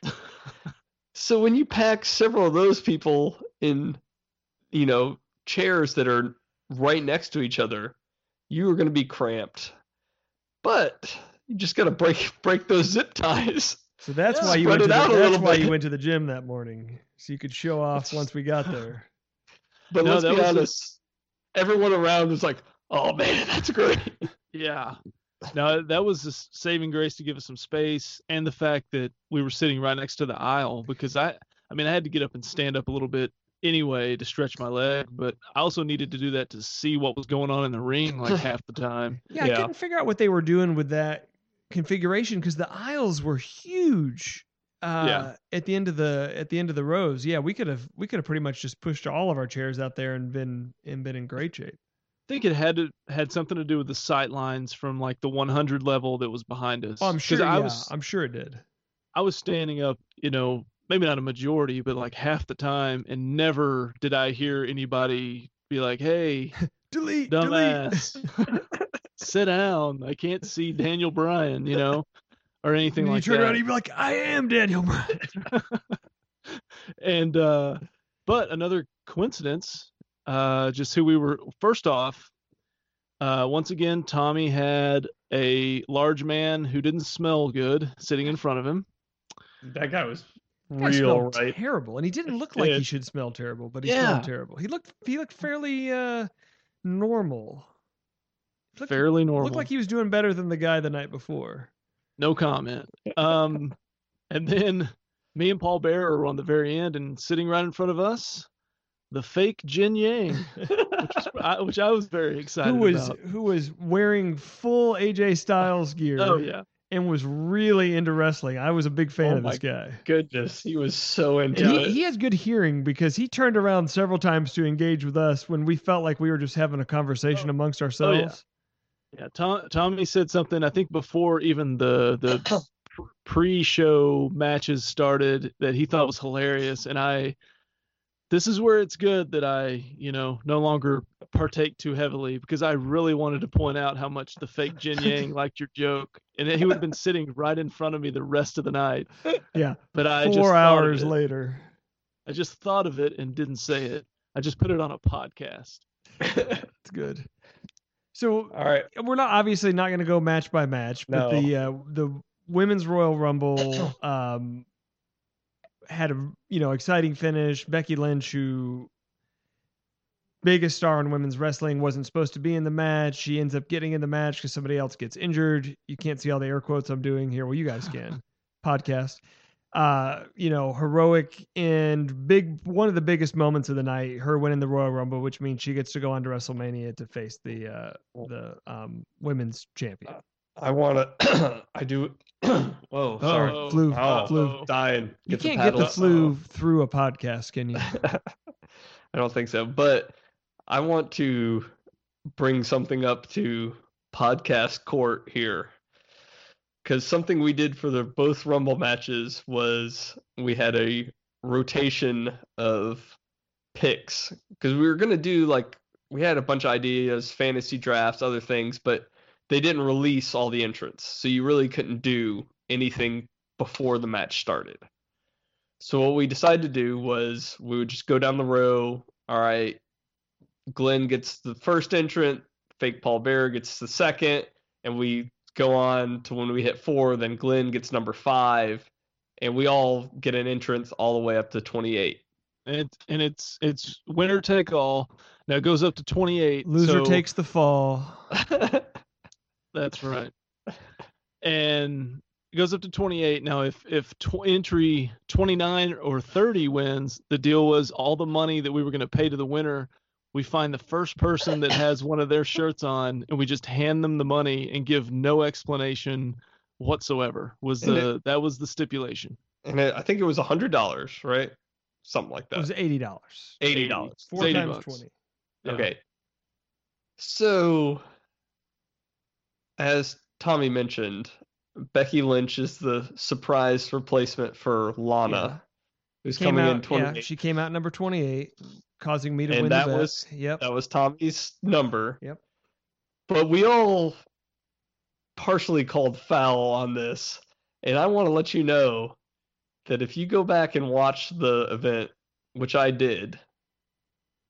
so when you pack several of those people in, you know, chairs that are right next to each other, you are going to be cramped. But you just got to break break those zip ties. so that's Yeah. why you went to out a the, that's why bit. you went to the gym that morning so you could show off That's- once we got there But No, let's that be was a- everyone around was like, "Oh man, that's great." Yeah. No, that was a saving grace to give us some space, and the fact that we were sitting right next to the aisle because I, I mean, I had to get up and stand up a little bit anyway to stretch my leg, but I also needed to do that to see what was going on in the ring like half the time. yeah, i couldn't figure out what they were doing with that configuration because the aisles were huge uh Yeah. at the end of the at the end of the rows yeah we could have we could have pretty much just pushed all of our chairs out there and been and been in great shape think it had to had something to do with the sight lines from like the 100 level that was behind us. oh I'm sure I yeah was i'm sure it did I was standing up, you know, maybe not a majority, but like half the time, and never did I hear anybody be like, "Hey, delete, dumbass, delete. sit down. I can't see Daniel Bryan," you know, or anything like that. You turn around and you'd be like, I am Daniel Bryan. and uh but another coincidence uh just who we were first off uh once again tommy had a large man who didn't smell good sitting in front of him That guy was Guy real smelled right. terrible, and he didn't look like he should smell terrible, but he Yeah. smelled terrible. He looked he looked fairly uh normal. Looked, fairly normal looked like he was doing better than the guy the night before. no comment um and then me and paul Bear were on the very end and sitting right in front of us the fake Jian-Yang which, I, which I was very excited Who was about. who was wearing full AJ Styles oh, gear oh yeah and was really into wrestling. I was a big fan Oh of this guy. Goodness, he was so into And it. he, he has good hearing because he turned around several times to engage with us when we felt like we were just having a conversation oh. amongst ourselves. Oh Yeah, Tom, Tommy said something I think before even the the pre-show matches started that he thought was hilarious, and I. This is where it's good that I, you know, no longer partake too heavily because I really wanted to point out how much the fake Jian-Yang liked your joke, and he would have been sitting right in front of me the rest of the night. Yeah. But I just Four thought of hours it. later. I just thought of it and didn't say it. I just put it on a podcast. It's good. So All right. we're not obviously not going to go match by match, but No. the uh, the women's Royal Rumble um, had a you know exciting finish. Becky Lynch, who biggest star in women's wrestling, wasn't supposed to be in the match. She ends up getting in the match because somebody else gets injured. You can't see all the air quotes I'm doing here. Well, you guys can. Podcast. Uh, you know, heroic and big one of the biggest moments of the night, her winning the Royal Rumble, which means she gets to go on to WrestleMania to face the uh the um women's champion. I want to. I do. Whoa, oh, sorry. Uh-oh. flu, Oh, flu. dying. You Get the can't get the flu through a podcast, can you? I don't think so. But I want to bring something up to podcast court here. Because something we did for the both Rumble matches was we had a rotation of picks. Because we were going to do like, we had a bunch of ideas, fantasy drafts, other things, but they didn't release all the entrants. So you really couldn't do anything before the match started. So what we decided to do was we would just go down the row. All right, Glenn gets the first entrant, fake Paul Bearer gets the second, and we go on to when we hit four, then Glenn gets number five, and we all get an entrance all the way up to 28. And it's, and it's it's winner take all. Now it goes up to 28. Loser so- takes the fall. That's right. And it goes up to 28. Now, if if tw- entry 29 or 30 wins, the deal was all the money that we were going to pay to the winner. We find the first person that has one of their shirts on, and we just hand them the money and give no explanation whatsoever. Was And it- the that was the stipulation? and it, I think it was a hundred dollars, right? Something like that. It was eighty dollars. Eighty dollars. Four 80 times bucks. twenty. Yeah. Okay. So, as Tommy mentioned, Becky Lynch is the surprise replacement for Lana, Yeah. who's Came coming out, in 28. yeah, she came out number twenty-eight, causing me to And win that the bet. was- yep. That was Tommy's number. Yep. But we all partially called foul on this. And I want to let you know that if you go back and watch the event, which I did,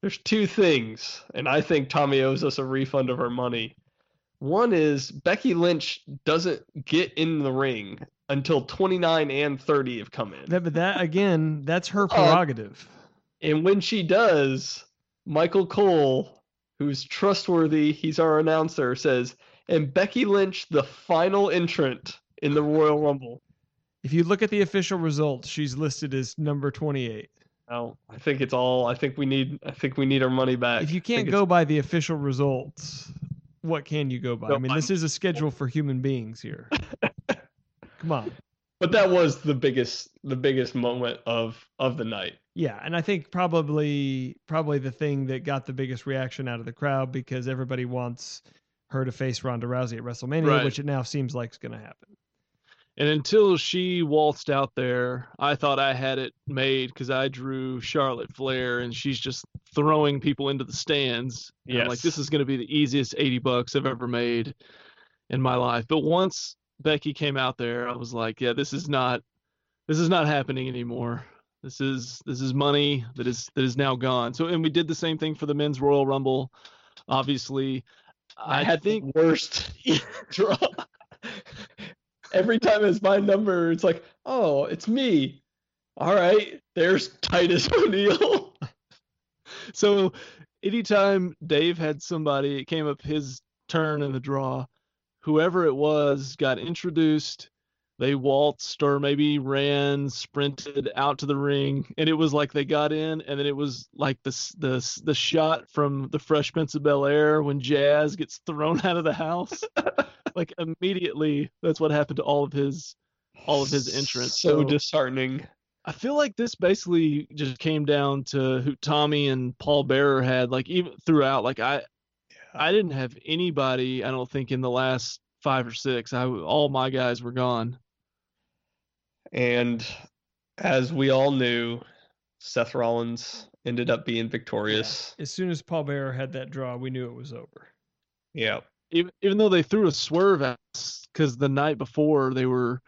there's two things. And I think Tommy owes us a refund of our money. One is Becky Lynch doesn't get in the ring until 29 and 30 have come in. That, but that again, that's her Uh, prerogative. And when she does, Michael Cole, who's trustworthy, he's our announcer, says, and Becky Lynch, the final entrant in the Royal Rumble. if you look at the official results, she's listed as number twenty-eight. Now, I think it's all. I think we need. I think we need our money back. If you can't go by the official results, what can you go by? Go I mean, by- this is a schedule for human beings here. Come on. but that was the biggest, the biggest moment of of the night. Yeah, and I think probably probably the thing that got the biggest reaction out of the crowd because everybody wants her to face Ronda Rousey at WrestleMania, Right. which it now seems like is going to happen. And until she waltzed out there, I thought I had it made because I drew Charlotte Flair and she's just throwing people into the stands. And I'm like, this is going to be the easiest 80 bucks I've ever made in my life. But once Becky came out there, I was like, yeah, this is not this is not happening anymore. This is this is money that is that is now gone. So and we did the same thing for the men's Royal Rumble. Obviously, I I had think the worst draw. Every time it's my number, it's like, oh, it's me. All right, there's Titus O'Neil. so anytime Dave had somebody, it came up his turn in the draw, whoever it was got introduced, they waltzed or maybe ran, sprinted out to the ring, and it was like they got in, and then it was like the the the shot from the Fresh Prince of Bel Air when Jazz gets thrown out of the house. like immediately, that's what happened to all of his all of his entrance. So So- disheartening. I feel like this basically just came down to who Tommy and Paul Bearer had, like even throughout. Like I, I didn't have anybody. I don't think in the last five or six. I all my guys were gone. And as we all knew, Seth Rollins ended up being victorious. As soon as Paul Bearer had that draw, we knew it was over. Yeah. Even even though they threw a swerve at us because the night before they were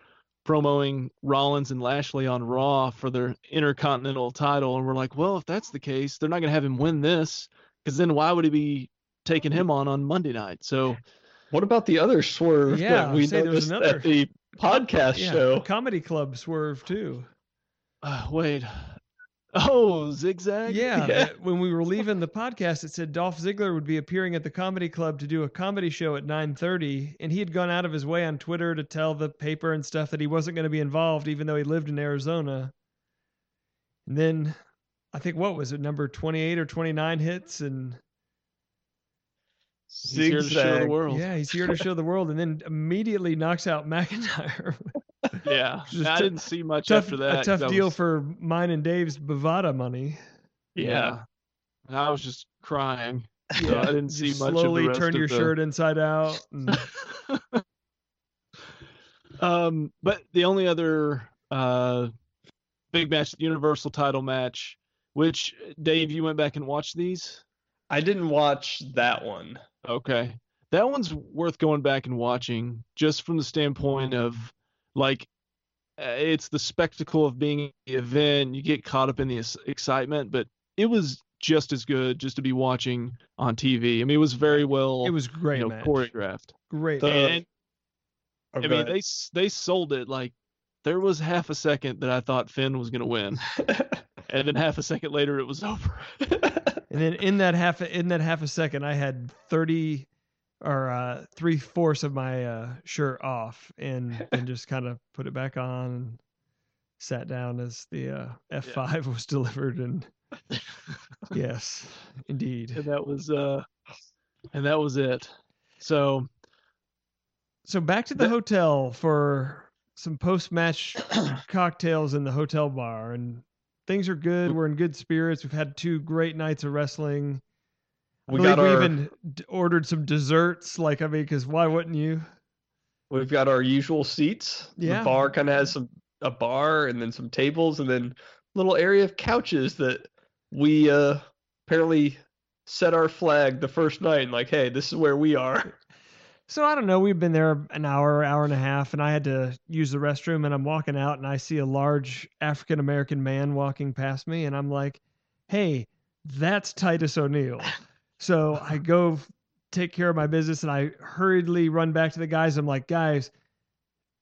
promoting Rollins and Lashley on Raw for their Intercontinental title, and we're like, well, if that's the case, they're not gonna have him win this because then why would he be taking him on on Monday night? So What about the other swerve Yeah, that we say there noticed another- at the podcast yeah, show? Comedy Club swerve too. uh, wait, oh zigzag. Yeah, Yeah. when we were leaving the podcast, it said Dolph Ziggler would be appearing at the Comedy Club to do a comedy show at 9:30, and he had gone out of his way on Twitter to tell the paper and stuff that he wasn't going to be involved, even though he lived in Arizona. And then, I think what was it, number 28 or 29 hits, and He's here to show the world. yeah, he's here to show the world, and then immediately knocks out McIntyre. Yeah, Just didn't see much tough, after that. a tough deal was- for mine and Dave's Bovada money. yeah. I was just crying. So Yeah, I didn't see You much. of the slowly turned of your the- shirt inside out. And, um, but the only other uh, big match, the Universal Title match, which Dave, you went back and watched these. I didn't watch that one. Okay. That one's worth going back and watching just from the standpoint of like uh, it's the spectacle of being at the event. You get caught up in the excitement, but it was just as good just to be watching on TV. I mean, it was very well it was great, you know, choreographed. Great. The- and Oh, I mean, ahead. they they sold it like there was half a second that I thought Finn was going to win, and then half a second later it was over. And then in that half in that half a second, I had thirty or uh, three fourths of my uh, shirt off, and and just kind of put it back on and sat down as the uh, F five was delivered. And yes, indeed. and that was uh, and that was it. So So back to the That- hotel for some post match cocktails in the hotel bar, and things are good. We're in good spirits. We've had two great nights of wrestling. We got we even d- ordered some desserts. Like I mean, because why wouldn't you? we've got our usual seats. Yeah. The bar kind of has some a bar and then some tables and then little area of couches that we uh apparently set our flag the first night and like, hey, this is where we are. So I don't know. We've been there an hour, hour and a half, and I had to use the restroom. And I'm walking out, and I see a large African American man walking past me, and I'm like, "Hey, that's Titus O'Neil." So I go take care of my business, and I hurriedly run back to the guys. I'm like, "Guys,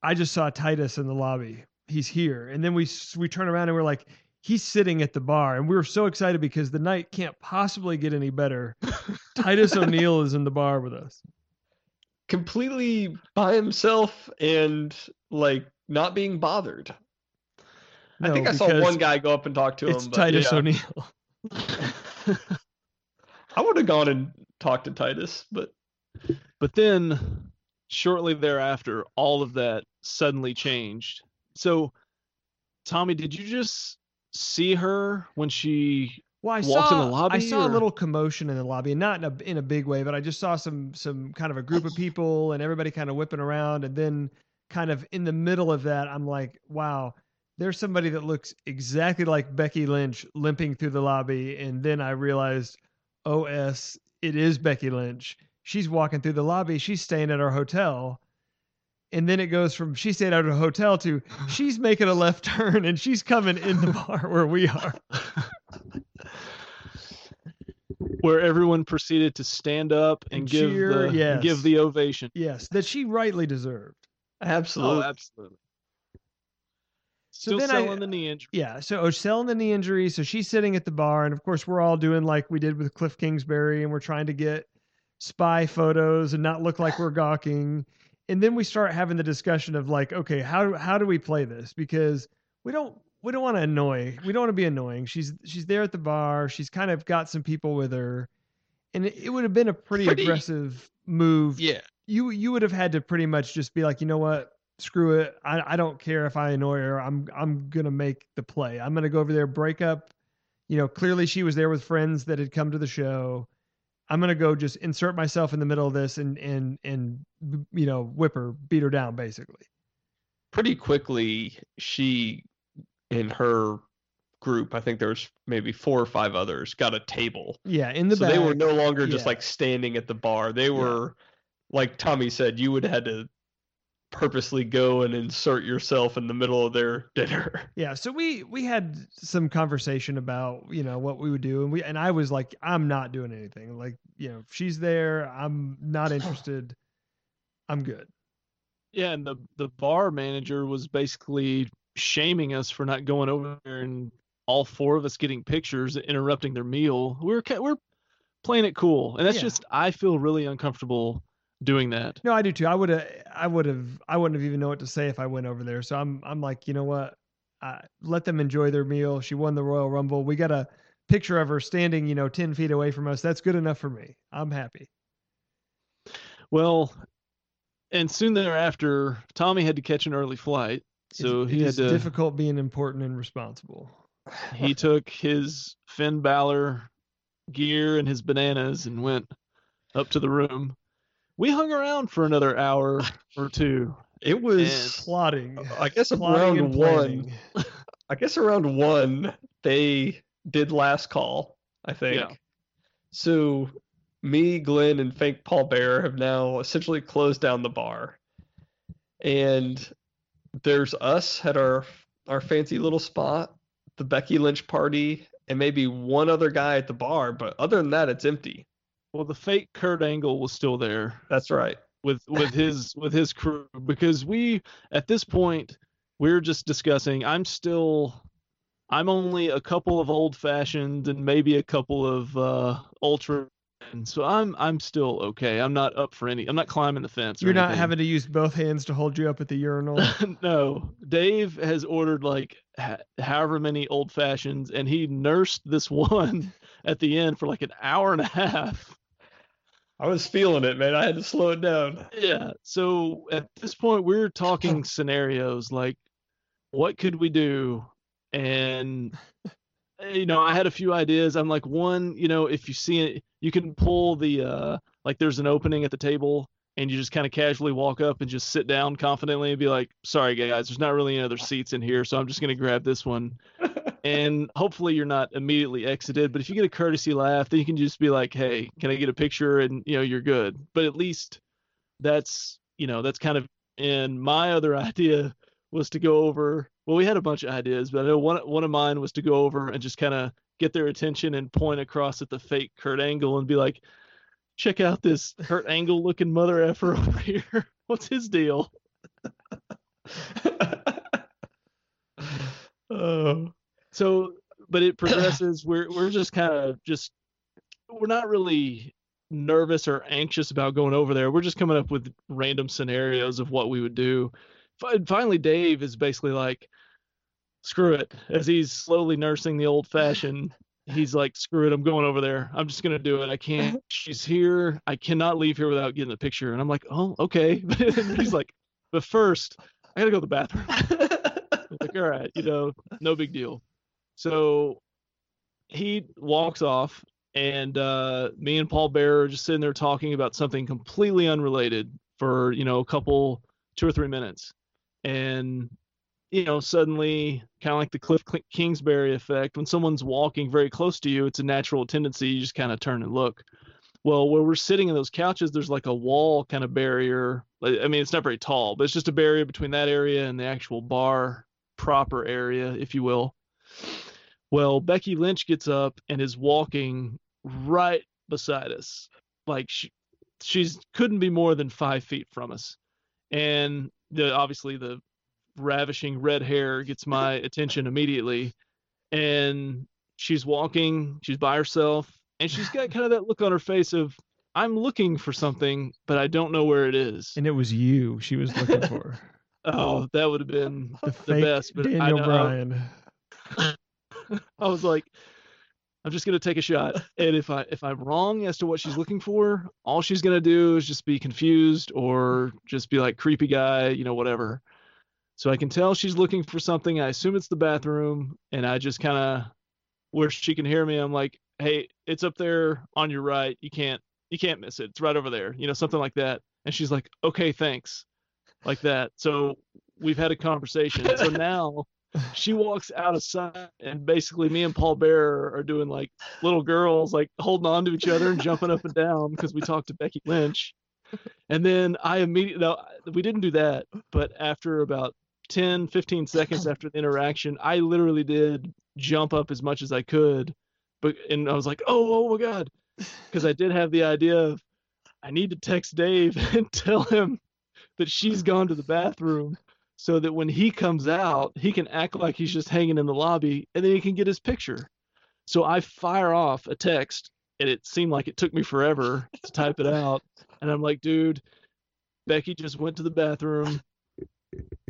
I just saw Titus in the lobby. He's here." And then we we turn around and we're like, "He's sitting at the bar," and we were so excited because the night can't possibly get any better. Titus O'Neil is in the bar with us. Completely by himself and like not being bothered. I think I saw one guy go up and talk to It's him. but Titus yeah. O'Neil. I would have gone and talked to Titus, but But then, shortly thereafter, all of that suddenly changed. So, Tommy, did you just see her when she? Well, I Walked saw in the lobby, I saw or- a little commotion in the lobby, and not in a in a big way, but I just saw some some kind of a group of people and everybody kind of whipping around, and then kind of in the middle of that, I'm like, wow, there's somebody that looks exactly like Becky Lynch limping through the lobby. And then I realized, OS, it is Becky Lynch. She's walking through the lobby. She's staying at our hotel. And then it goes from she stayed at a hotel to she's making a left turn and she's coming in the bar where we are. Where everyone proceeded to stand up and, And give cheer, the yes. give the ovation. Yes, that she rightly deserved. Absolutely. Oh, absolutely. So Still then I- selling the knee injury. Yeah, so oh, selling the knee injury. So she's sitting at the bar, and of course we're all doing like we did with Cliff Kingsbury, and we're trying to get spy photos and not look like we're gawking. And then we start having the discussion of like, okay, how how do we play this? Because we don't we don't want to annoy. We don't want to be annoying. She's she's there at the bar. She's kind of got some people with her, and it, it would have been a pretty, Pretty- aggressive move Yeah. you you would have had to pretty much just be like, you know what, screw it. I, I don't care if I annoy her. I'm I'm gonna make the play. I'm gonna go over there, break up. You know, clearly she was there with friends that had come to the show. I'm gonna go just insert myself in the middle of this and and and you know whip her, beat her down, basically. Pretty quickly, she in her group, I think there was maybe four or five others, got a table. Yeah, in the so back. they were no longer just yeah. like standing at the bar. They were, like Tommy said, you would have had to purposely go and insert yourself in the middle of their dinner. Yeah, so we we had some conversation about you know what we would do, and we and I was like, I'm not doing anything. Like you know, if she's there, I'm not interested. I'm good. Yeah, and the the bar manager was basically shaming us for not going over there and all four of us getting pictures, interrupting their meal. We're we're playing it cool, and that's Yeah. just I feel really uncomfortable doing that. No, I do too. I would have, I would have, I wouldn't have even know what to say if I went over there. So I'm, I'm like, you know what? Uh, let them enjoy their meal. She won the Royal Rumble. We got a picture of her standing, you know, ten feet away from us. That's good enough for me. I'm happy. Well, and soon thereafter, Tommy had to catch an early flight, so It's- he had to. difficult being important and responsible. he took his Finn Balor gear and his bananas and went up to the room. We hung around for another hour or two. It was, Plotting. I guess, Plotting around one. I guess around one, they did last call, I think. Yeah. So me, Glenn, and fake Paul Bearer have now essentially closed down the bar. And there's us at our our fancy little spot, the Becky Lynch party, and maybe one other guy at the bar, but other than that it's empty. Well, the fake Kurt Angle was still there That's right. with with his with his crew because we at this point we're just discussing. I'm still. I'm only a couple of old fashioned and maybe a couple of uh, ultra, and so I'm I'm still okay. I'm not up for any. I'm not climbing the fence. You're not anything. having to use both hands to hold you up at the urinal. no, Dave has ordered like ha- however many old fashions, and he nursed this one at the end for like an hour and a half. I was feeling it, man. I had to slow it down. Yeah. So at this point, we're talking scenarios like, what could we do? And you know, I had a few ideas. I'm like, one, you know, if you see it, you can pull the uh, like there's an opening at the table. And you just kind of casually walk up and just sit down confidently and be like, "Sorry, guys, there's not really any other seats in here, so I'm just gonna grab this one." and hopefully you're not immediately exited but if you get a courtesy laugh then you can just be like hey can i get a picture and you know you're good but at least that's you know that's kind of and my other idea was to go over well we had a bunch of ideas but i know one one of mine was to go over and just kind of get their attention and point across at the fake kurt angle and be like check out this kurt angle looking mother effer over here. What's his deal? Oh. so but it progresses. We're we're just kind of just we're not really nervous or anxious about going over there. We're just coming up with random scenarios of what we would do Fi- finally dave is basically like screw it as he's slowly nursing the old fashioned he's like screw it i'm going over there. I'm just going to do it. I can't. She's here. I cannot leave here without getting a picture. And i'm like oh okay. And he's like but first i gotta go to the bathroom. Like, all right, you know, no big deal. So he walks off, and uh, me and Paul Bearer are just sitting there talking about something completely unrelated for you know a couple, two or three minutes, and you know suddenly kind of like the Kliff Kingsbury effect when someone's walking very close to you, it's a natural tendency you just kind of turn and look. Well, where we're sitting in those couches, there's like a wall kind of barrier. I mean, it's not very tall, but it's just a barrier between that area and the actual bar proper area, if you will. Well, Becky Lynch gets up and is walking right beside us. Like she, she's couldn't be more than five feet from us. And the obviously the ravishing red hair gets my attention immediately. And she's walking, she's by herself, and she's got kind of that look on her face of I'm looking for something, but I don't know where it is. And it was you she was looking for. Oh, that would have been The the best. But Daniel know, Bryan. I was like, I'm just gonna take a shot, and if I if I'm wrong as to what she's looking for, all she's gonna do is just be confused or just be like creepy guy, you know, whatever. So I can tell she's looking for something. I assume it's the bathroom, and I just kind of where she can hear me. I'm like, hey, it's up there on your right. You can't you can't miss it. It's right over there. You know, something like that. And she's like, okay, thanks, like that. So we've had a conversation. So now she walks out of sight and basically me and paul bearer are doing like little girls like holding on to each other and jumping up and down because we talked to becky lynch. And then i immediately no we didn't do that but after about 10 15 seconds after the interaction i literally did jump up as much as i could but and i was like oh oh my god. Because i did have the idea of i need to text dave and tell him that she's gone to the bathroom so that when he comes out, he can act like he's just hanging in the lobby and then he can get his picture. So I fire off a text and it seemed like it took me forever to type it out. And I'm like, dude, Becky just went to the bathroom.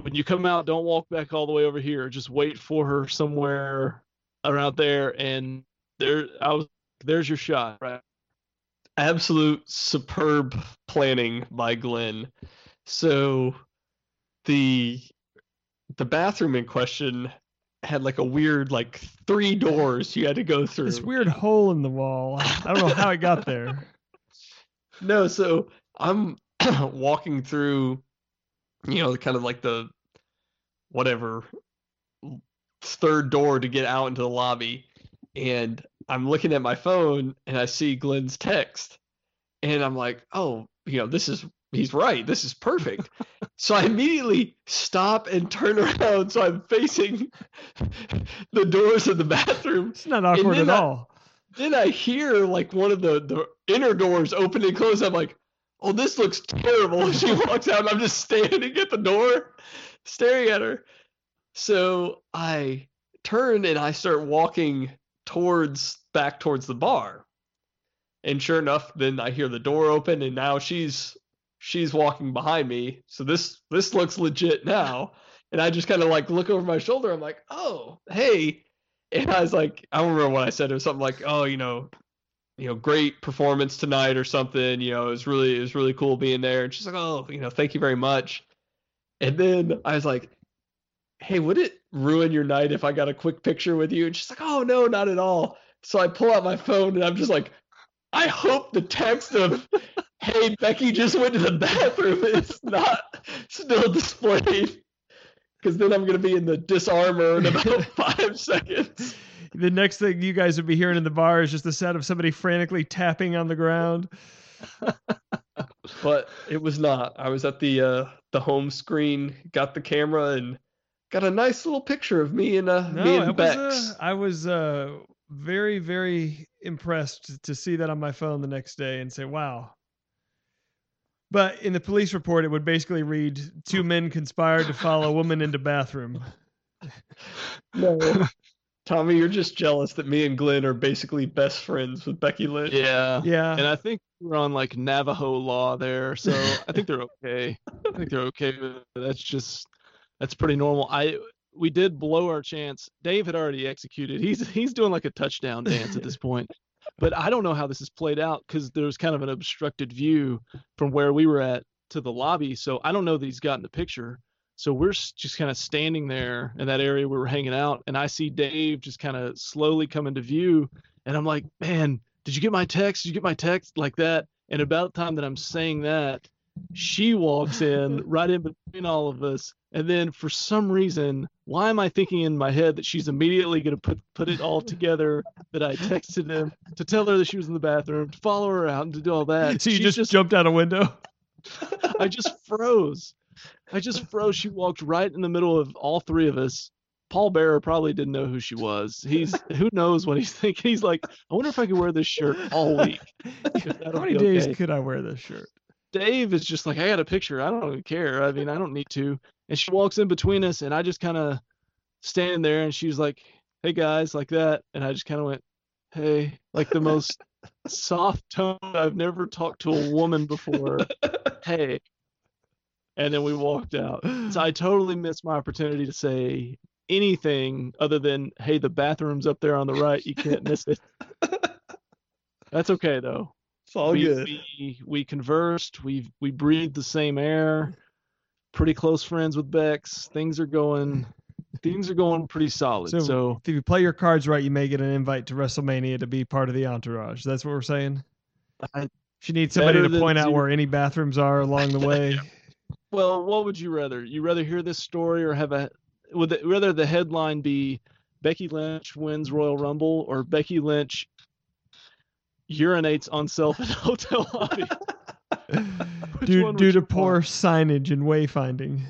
When you come out, don't walk back all the way over here. Just wait for her somewhere around there. And there, I was, there's your shot, right? absolute superb planning by Glenn. So the the bathroom in question had like a weird like three doors you had to go through. This weird hole in the wall. I don't know how it got there. No, so I'm walking through, you know, kind of like the whatever third door to get out into the lobby, and I'm looking at my phone and I see Glenn's text, and I'm like, oh, you know, this is he's right. This is perfect. so I immediately stop and turn around so I'm facing the doors of the bathroom It's not awkward at I- all. then I hear like one of the the inner doors open and close. I'm like, oh, this looks terrible. She walks out, and I'm just standing at the door, staring at her. So I turn and I start walking towards back towards the bar. And sure enough, then I hear the door open, and now she's she's walking behind me. So this this looks legit now. And I just kind of like look over my shoulder. I'm like, oh, hey. And I was like, I don't remember what I said. It was something like, oh, you know, you know, great performance tonight or something. You know, it was really, it was really cool being there. And she's like, oh, you know, thank you very much. And then I was like, hey, would it ruin your night if I got a quick picture with you? And she's like, oh, no, not at all. So I pull out my phone and I'm just like, I hope the text of, hey, Becky just went to the bathroom It's not still displayed. Because then I'm going to be in the disarmor in about five seconds. The next thing you guys would be hearing in the bar is just the sound of somebody frantically tapping on the ground. but it was not. I was at the uh, the home screen, got the camera, and got a nice little picture of me and uh, No, me and was, uh, I was uh, very, very impressed to see that on my phone the next day and say, "Wow." But in the police report, it would basically read: two men conspired to follow a woman into bathroom. no, Tommy, you're just jealous that me and Glenn are basically best friends with Becky Lynch. Yeah. Yeah, And I think we're on like Navajo law there, so I think they're okay. I think they're okay. That's just that's pretty normal. I we did blow our chance. Dave had already executed. He's he's doing like a touchdown dance at this point. But I don't know how this is played out because there's kind of an obstructed view from where we were at to the lobby. So I don't know that he's gotten the picture. So we're just kind of standing there in that area where we're hanging out, and I see Dave just kind of slowly come into view, and I'm like, man, did you get my text? Did you get my text like that? And about the time that I'm saying that, She walks in right in between all of us, and then for some reason, why am I thinking in my head that she's immediately going to put put it all together? That I texted him to tell her that she was in the bathroom, to follow her out, and to do all that. So you She's just, jumped out a window. I just froze. I just froze. She walked right in the middle of all three of us. Paul Bearer probably didn't know who she was. He's who knows what he's thinking. He's like, I wonder if I could wear this shirt all week. How many be days could I wear this shirt? Dave is just like, I got a picture. I don't even care. I mean, I don't need to. And she walks in between us, and I just kind of stand there, and she's like, Hey guys, like that, and I just kind of went, Hey, like the most soft tone I've never talked to a woman before. Hey. And then we walked out. So I totally missed my opportunity to say anything other than, "Hey, the bathroom's up there on the right. You can't miss it." That's okay though. It's all we, good. we we conversed. We we breathed the same air. Pretty close friends with Bex. Things are going. Things are going pretty solid. So- So, If you play your cards right, you may get an invite to WrestleMania to be part of the entourage. That's what we're saying. I- If you need somebody to point out zero- where any bathrooms are along the way, well, what would you rather? You rather hear this story or have a would it, rather the headline be Becky Lynch wins Royal Rumble or Becky Lynch urinates on self in hotel lobby? Due, due to poor want? signage and wayfinding.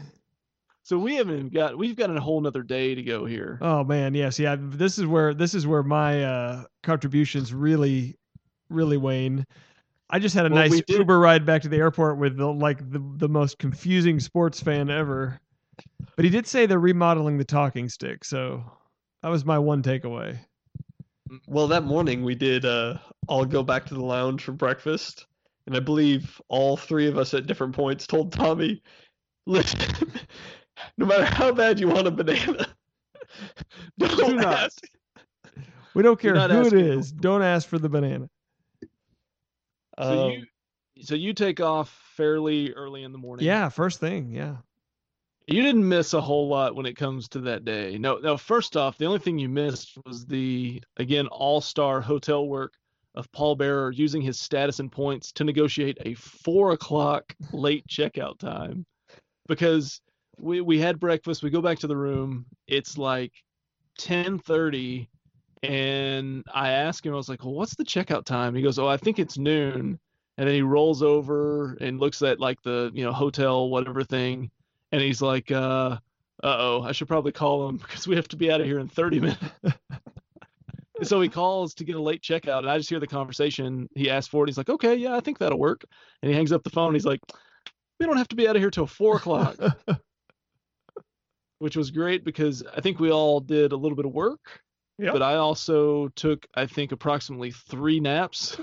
So we haven't got we've got a whole nother day to go here. Oh man, yes, yeah. This is where this is where my uh, contributions really, really wane. I just had a Well, nice Uber ride back to the airport with the, like the the most confusing sports fan ever. But he did say they're remodeling the talking stick, so that was my one takeaway. Well, that morning we did uh all go back to the lounge for breakfast, and I believe all three of us at different points told Tommy, "Listen, no matter how bad you want a banana, don't Do not. ask." We don't care not who it asking. Don't ask for the banana. So Um, you so you take off fairly early in the morning. Yeah, first thing. Yeah. You didn't miss a whole lot when it comes to that day. No, no. First off, the only thing you missed was the again all-star hotel work of Paul Bearer using his status and points to negotiate a four o'clock late checkout time, because we we had breakfast. We go back to the room. It's like ten thirty, and I asked him. I was like, "Well, what's the checkout time?" He goes, "Oh, I think it's noon." And then he rolls over and looks at like the you know hotel whatever thing and he's like, uh, uh-oh, I should probably call him because we have to be out of here in 30 minutes. so he calls to get a late checkout, and I just hear the conversation. He asks for it. He's like, okay, yeah, I think that'll work. And he hangs up the phone. He's like, we don't have to be out of here till four o'clock, which was great because I think we all did a little bit of work. Yep. But I also took, I think, approximately three naps,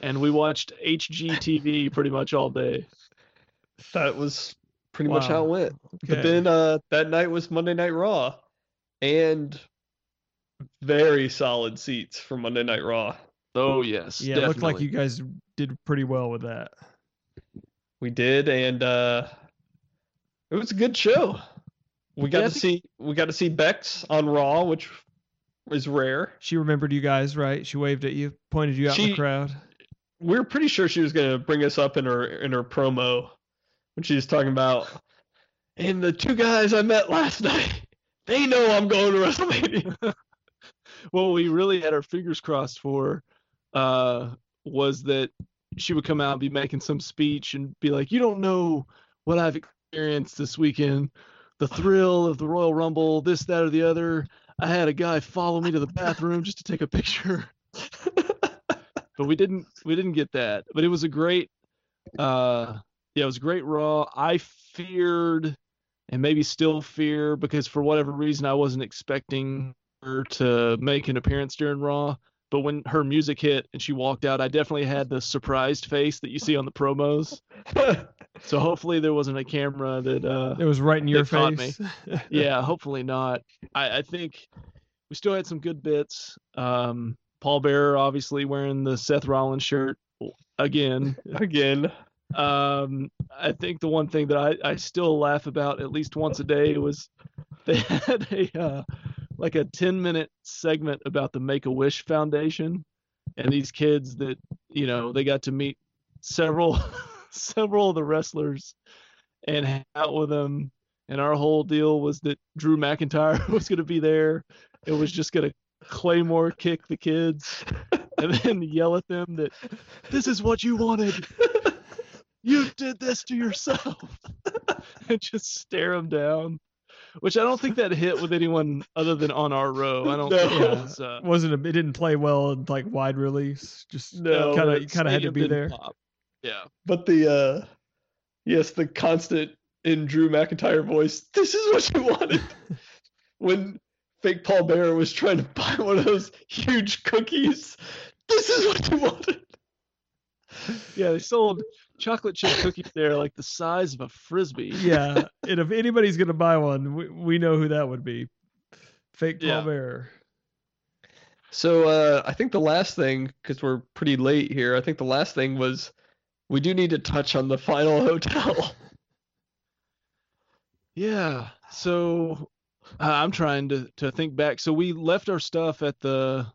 and we watched HGTV pretty much all day. that was pretty much how it Wow. went. But then uh, that night was Monday Night Raw, and very solid seats for Monday Night Raw. Oh yes, yeah, it looked like you guys did pretty well with that. We did, and uh, it was a good show. We got Yeah, to think- see we got to see Bex on Raw, which is rare. She remembered you guys, right? She waved at you, pointed you out in the crowd. We're pretty sure she was gonna bring us up in her in her promo when she was talking about. And the two guys I met last night, they know I'm going to WrestleMania. what we really had our fingers crossed for uh, was that she would come out and be making some speech and be like, "You don't know what I've experienced this weekend. The thrill of the Royal Rumble, this, that, or the other. I had a guy follow me to the bathroom just to take a picture." but we didn't we didn't get that. But it was a great uh yeah, it was great Raw. I feared and maybe still fear because for whatever reason I wasn't expecting her to make an appearance during Raw. But when her music hit and she walked out, I definitely had the surprised face that you see on the promos. So hopefully there wasn't a camera that uh It was right in your caught me. face. yeah, hopefully not. I, I think we still had some good bits. Um Paul Bearer obviously wearing the Seth Rollins shirt again. Again, Um, I think the one thing that I, I still laugh about at least once a day was they had a uh, like a 10 minute segment about the Make a Wish Foundation and these kids that you know they got to meet several several of the wrestlers and hang out with them. And our whole deal was that Drew McIntyre was going to be there. It was just going to claymore kick the kids and then yell at them that this is what you wanted. You did this to yourself. and just stare them down. Which I don't think that hit with anyone other than on our row. I don't think it No. was, uh, Wasn't a, it didn't play well in like wide release. Just no, kind of you kind of had to be there. pop. Yeah. But the uh yes, the constant in Drew McIntyre voice, this is what you wanted. when fake Paul Bearer was trying to buy one of those huge cookies. This is what you wanted. Yeah, they sold chocolate chip cookies there like the size of a frisbee. yeah, and if anybody's gonna buy one, we, we know who that would be. Fake Paul Yeah. Bearer. So uh I think the last thing, because we're pretty late here, I think the last thing was we do need to touch on the final hotel. Yeah. So uh, I'm trying to to think back. So we left our stuff at the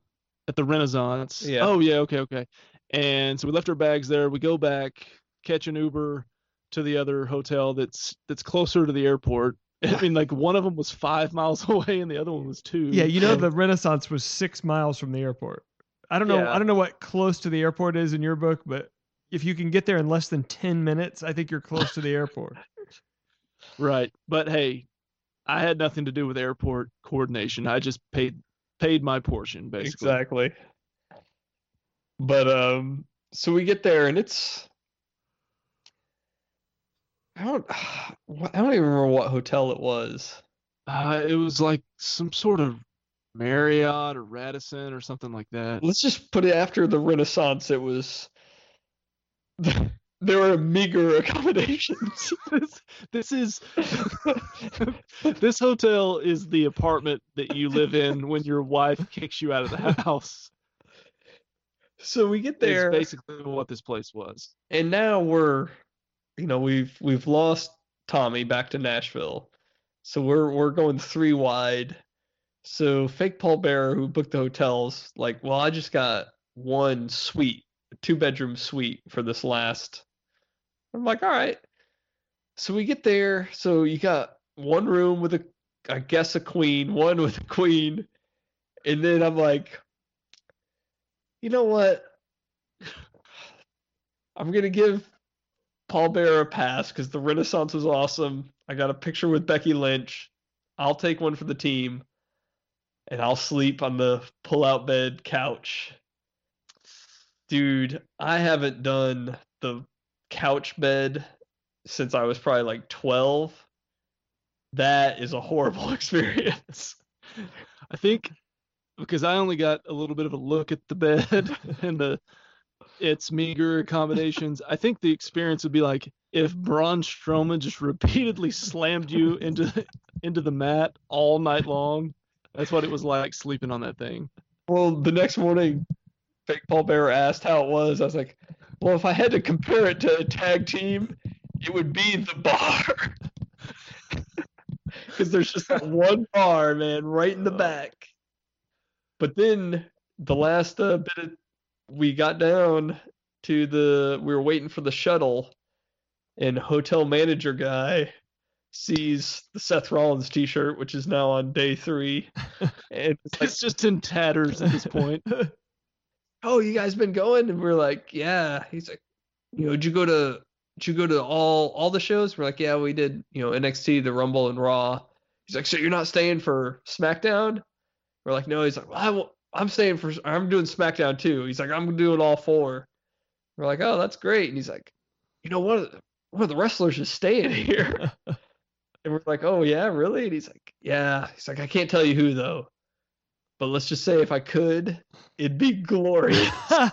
at the Renaissance. Yeah. Oh yeah. Okay. Okay. And so we left our bags there. We go back, catch an Uber to the other hotel that's that's closer to the airport. I mean, like one of them was five miles away and the other one was two. Yeah, you know So- the Renaissance was six miles from the airport. I don't know. Yeah. I don't know what close to the airport is in your book, but if you can get there in less than ten minutes, I think you're close to the airport. Right. But hey, I had nothing to do with airport coordination. I just paid paid my portion basically. Exactly. But um so we get there and it's I don't I don't even remember what hotel it was. Uh, it was like some sort of Marriott or Radisson or something like that. Let's just put it after the Renaissance it was there were meager accommodations. this, this is this hotel is the apartment that you live in when your wife kicks you out of the house. so we get Is there basically what this place was. and now we're you know we've we've lost Tommy back to Nashville. So we're we're going three wide. So fake Paul Bearer who booked the hotels like, well, I just got one suite, two bedroom suite for this last. I'm like, all right. So we get there. So you got one room with a I guess a queen, one with a queen. And then I'm like, you know what? I'm gonna give Paul Bearer pass because the Renaissance was awesome. I got a picture with Becky Lynch. I'll take one for the team, and I'll sleep on the pull-out bed couch. Dude, I haven't done the couch bed since I was probably like 12. That is a horrible experience. I think because I only got a little bit of a look at the bed and the its meager accommodations. I think the experience would be like if Braun Strowman just repeatedly slammed you into into the mat all night long. That's what it was like sleeping on that thing. Well, the next morning, fake Paul Bearer asked how it was. I was like, well, if I had to compare it to a tag team, it would be the bar. Because there's just that one bar, man, right in the back. But then the last uh, bit of, we got down to the, we were waiting for the shuttle, and hotel manager guy sees the Seth Rollins t-shirt, which is now on day three. And it's like, It's just in tatters at this point. oh, you guys been going? And we're like, yeah. He's like, you know, did you go to did you go to all all the shows? We're like, yeah, we did. You know, NXT, the Rumble, and Raw. He's like, so you're not staying for SmackDown? We're like, no. He's like, well, I w- I'm saying for. I'm doing SmackDown too. He's like, I'm doing all four. We're like, oh, that's great. And he's like, you know, the, one of the wrestlers is staying here. and we're like, oh yeah, really? And he's like, yeah. He's like, I can't tell you who though. But let's just say if I could, it'd be glorious.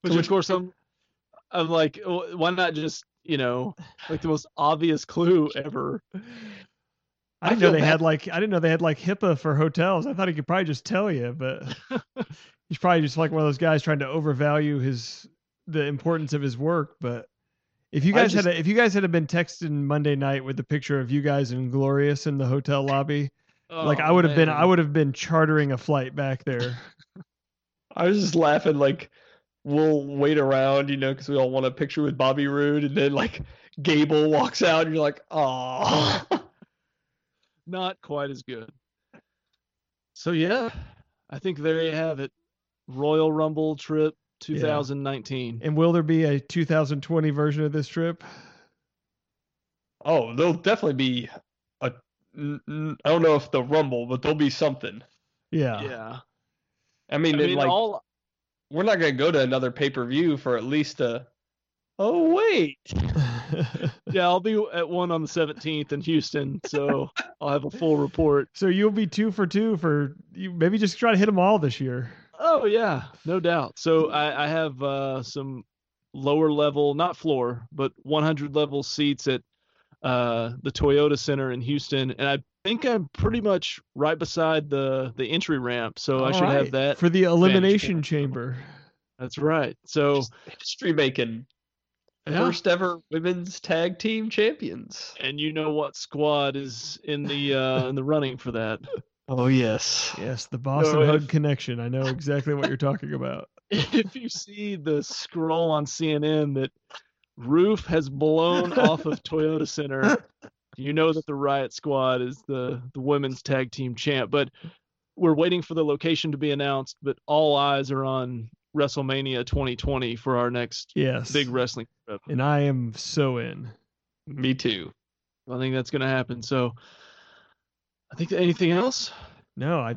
Which of course I'm I'm like, "Oh, why not just you know like the most obvious clue ever? I didn't know they had like I didn't know they had like HIPAA for hotels. I thought he could probably just tell you, but he's probably just like one of those guys trying to overvalue his the importance of his work. But if you guys just- had a, if you guys had been texting Monday night with the picture of you guys in Glorious in the hotel lobby, like I Oh, would have been I would have been chartering a flight back there. I was just laughing like we'll wait around, you know, because we all want a picture with Bobby Roode, and then like Gable walks out, and you're like, oh. Not quite as good. So yeah, I think there you have it. Royal Rumble trip 2019. And will there be a 2020 version of this trip? Oh, there'll definitely be a. I don't know if the Rumble, but there'll be something. Yeah. Yeah. I mean, I mean, like all we're not gonna go to another pay per view for at least a. Oh wait. yeah, I'll be at one on the 17th in Houston, so I'll have a full report. so you'll be two for two for you. Maybe just try to hit them all this year. Oh yeah, no doubt. So I, I have uh, some lower level, not floor, but 100 level seats at uh, the Toyota Center in Houston, and I think I'm pretty much right beside the the entry ramp. So I should right, have that. for the elimination chamber. That's right. So History making. Yeah. First ever women's tag team champions. and you know what squad is in the uh, in the running for that. Oh yes. Yes, the Boss 'n' if- Hug connection. I know exactly what you're talking about. if you see the scroll on CNN that roof has blown off of Toyota Center, you know that the Riot Squad is the the women's tag team champ. But we're waiting for the location to be announced. But all eyes are on WrestleMania 2020 for our next Yes. big wrestling trip. and I am so in. Me too. I think that's going to happen. So, I think anything else? No, I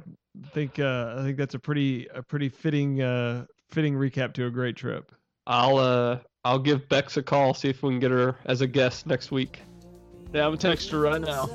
think uh, I think that's a pretty a pretty fitting uh, fitting recap to a great trip. I'll uh I'll give Bex a call, see if we can get her as a guest next week. Yeah, I'm gonna her right now.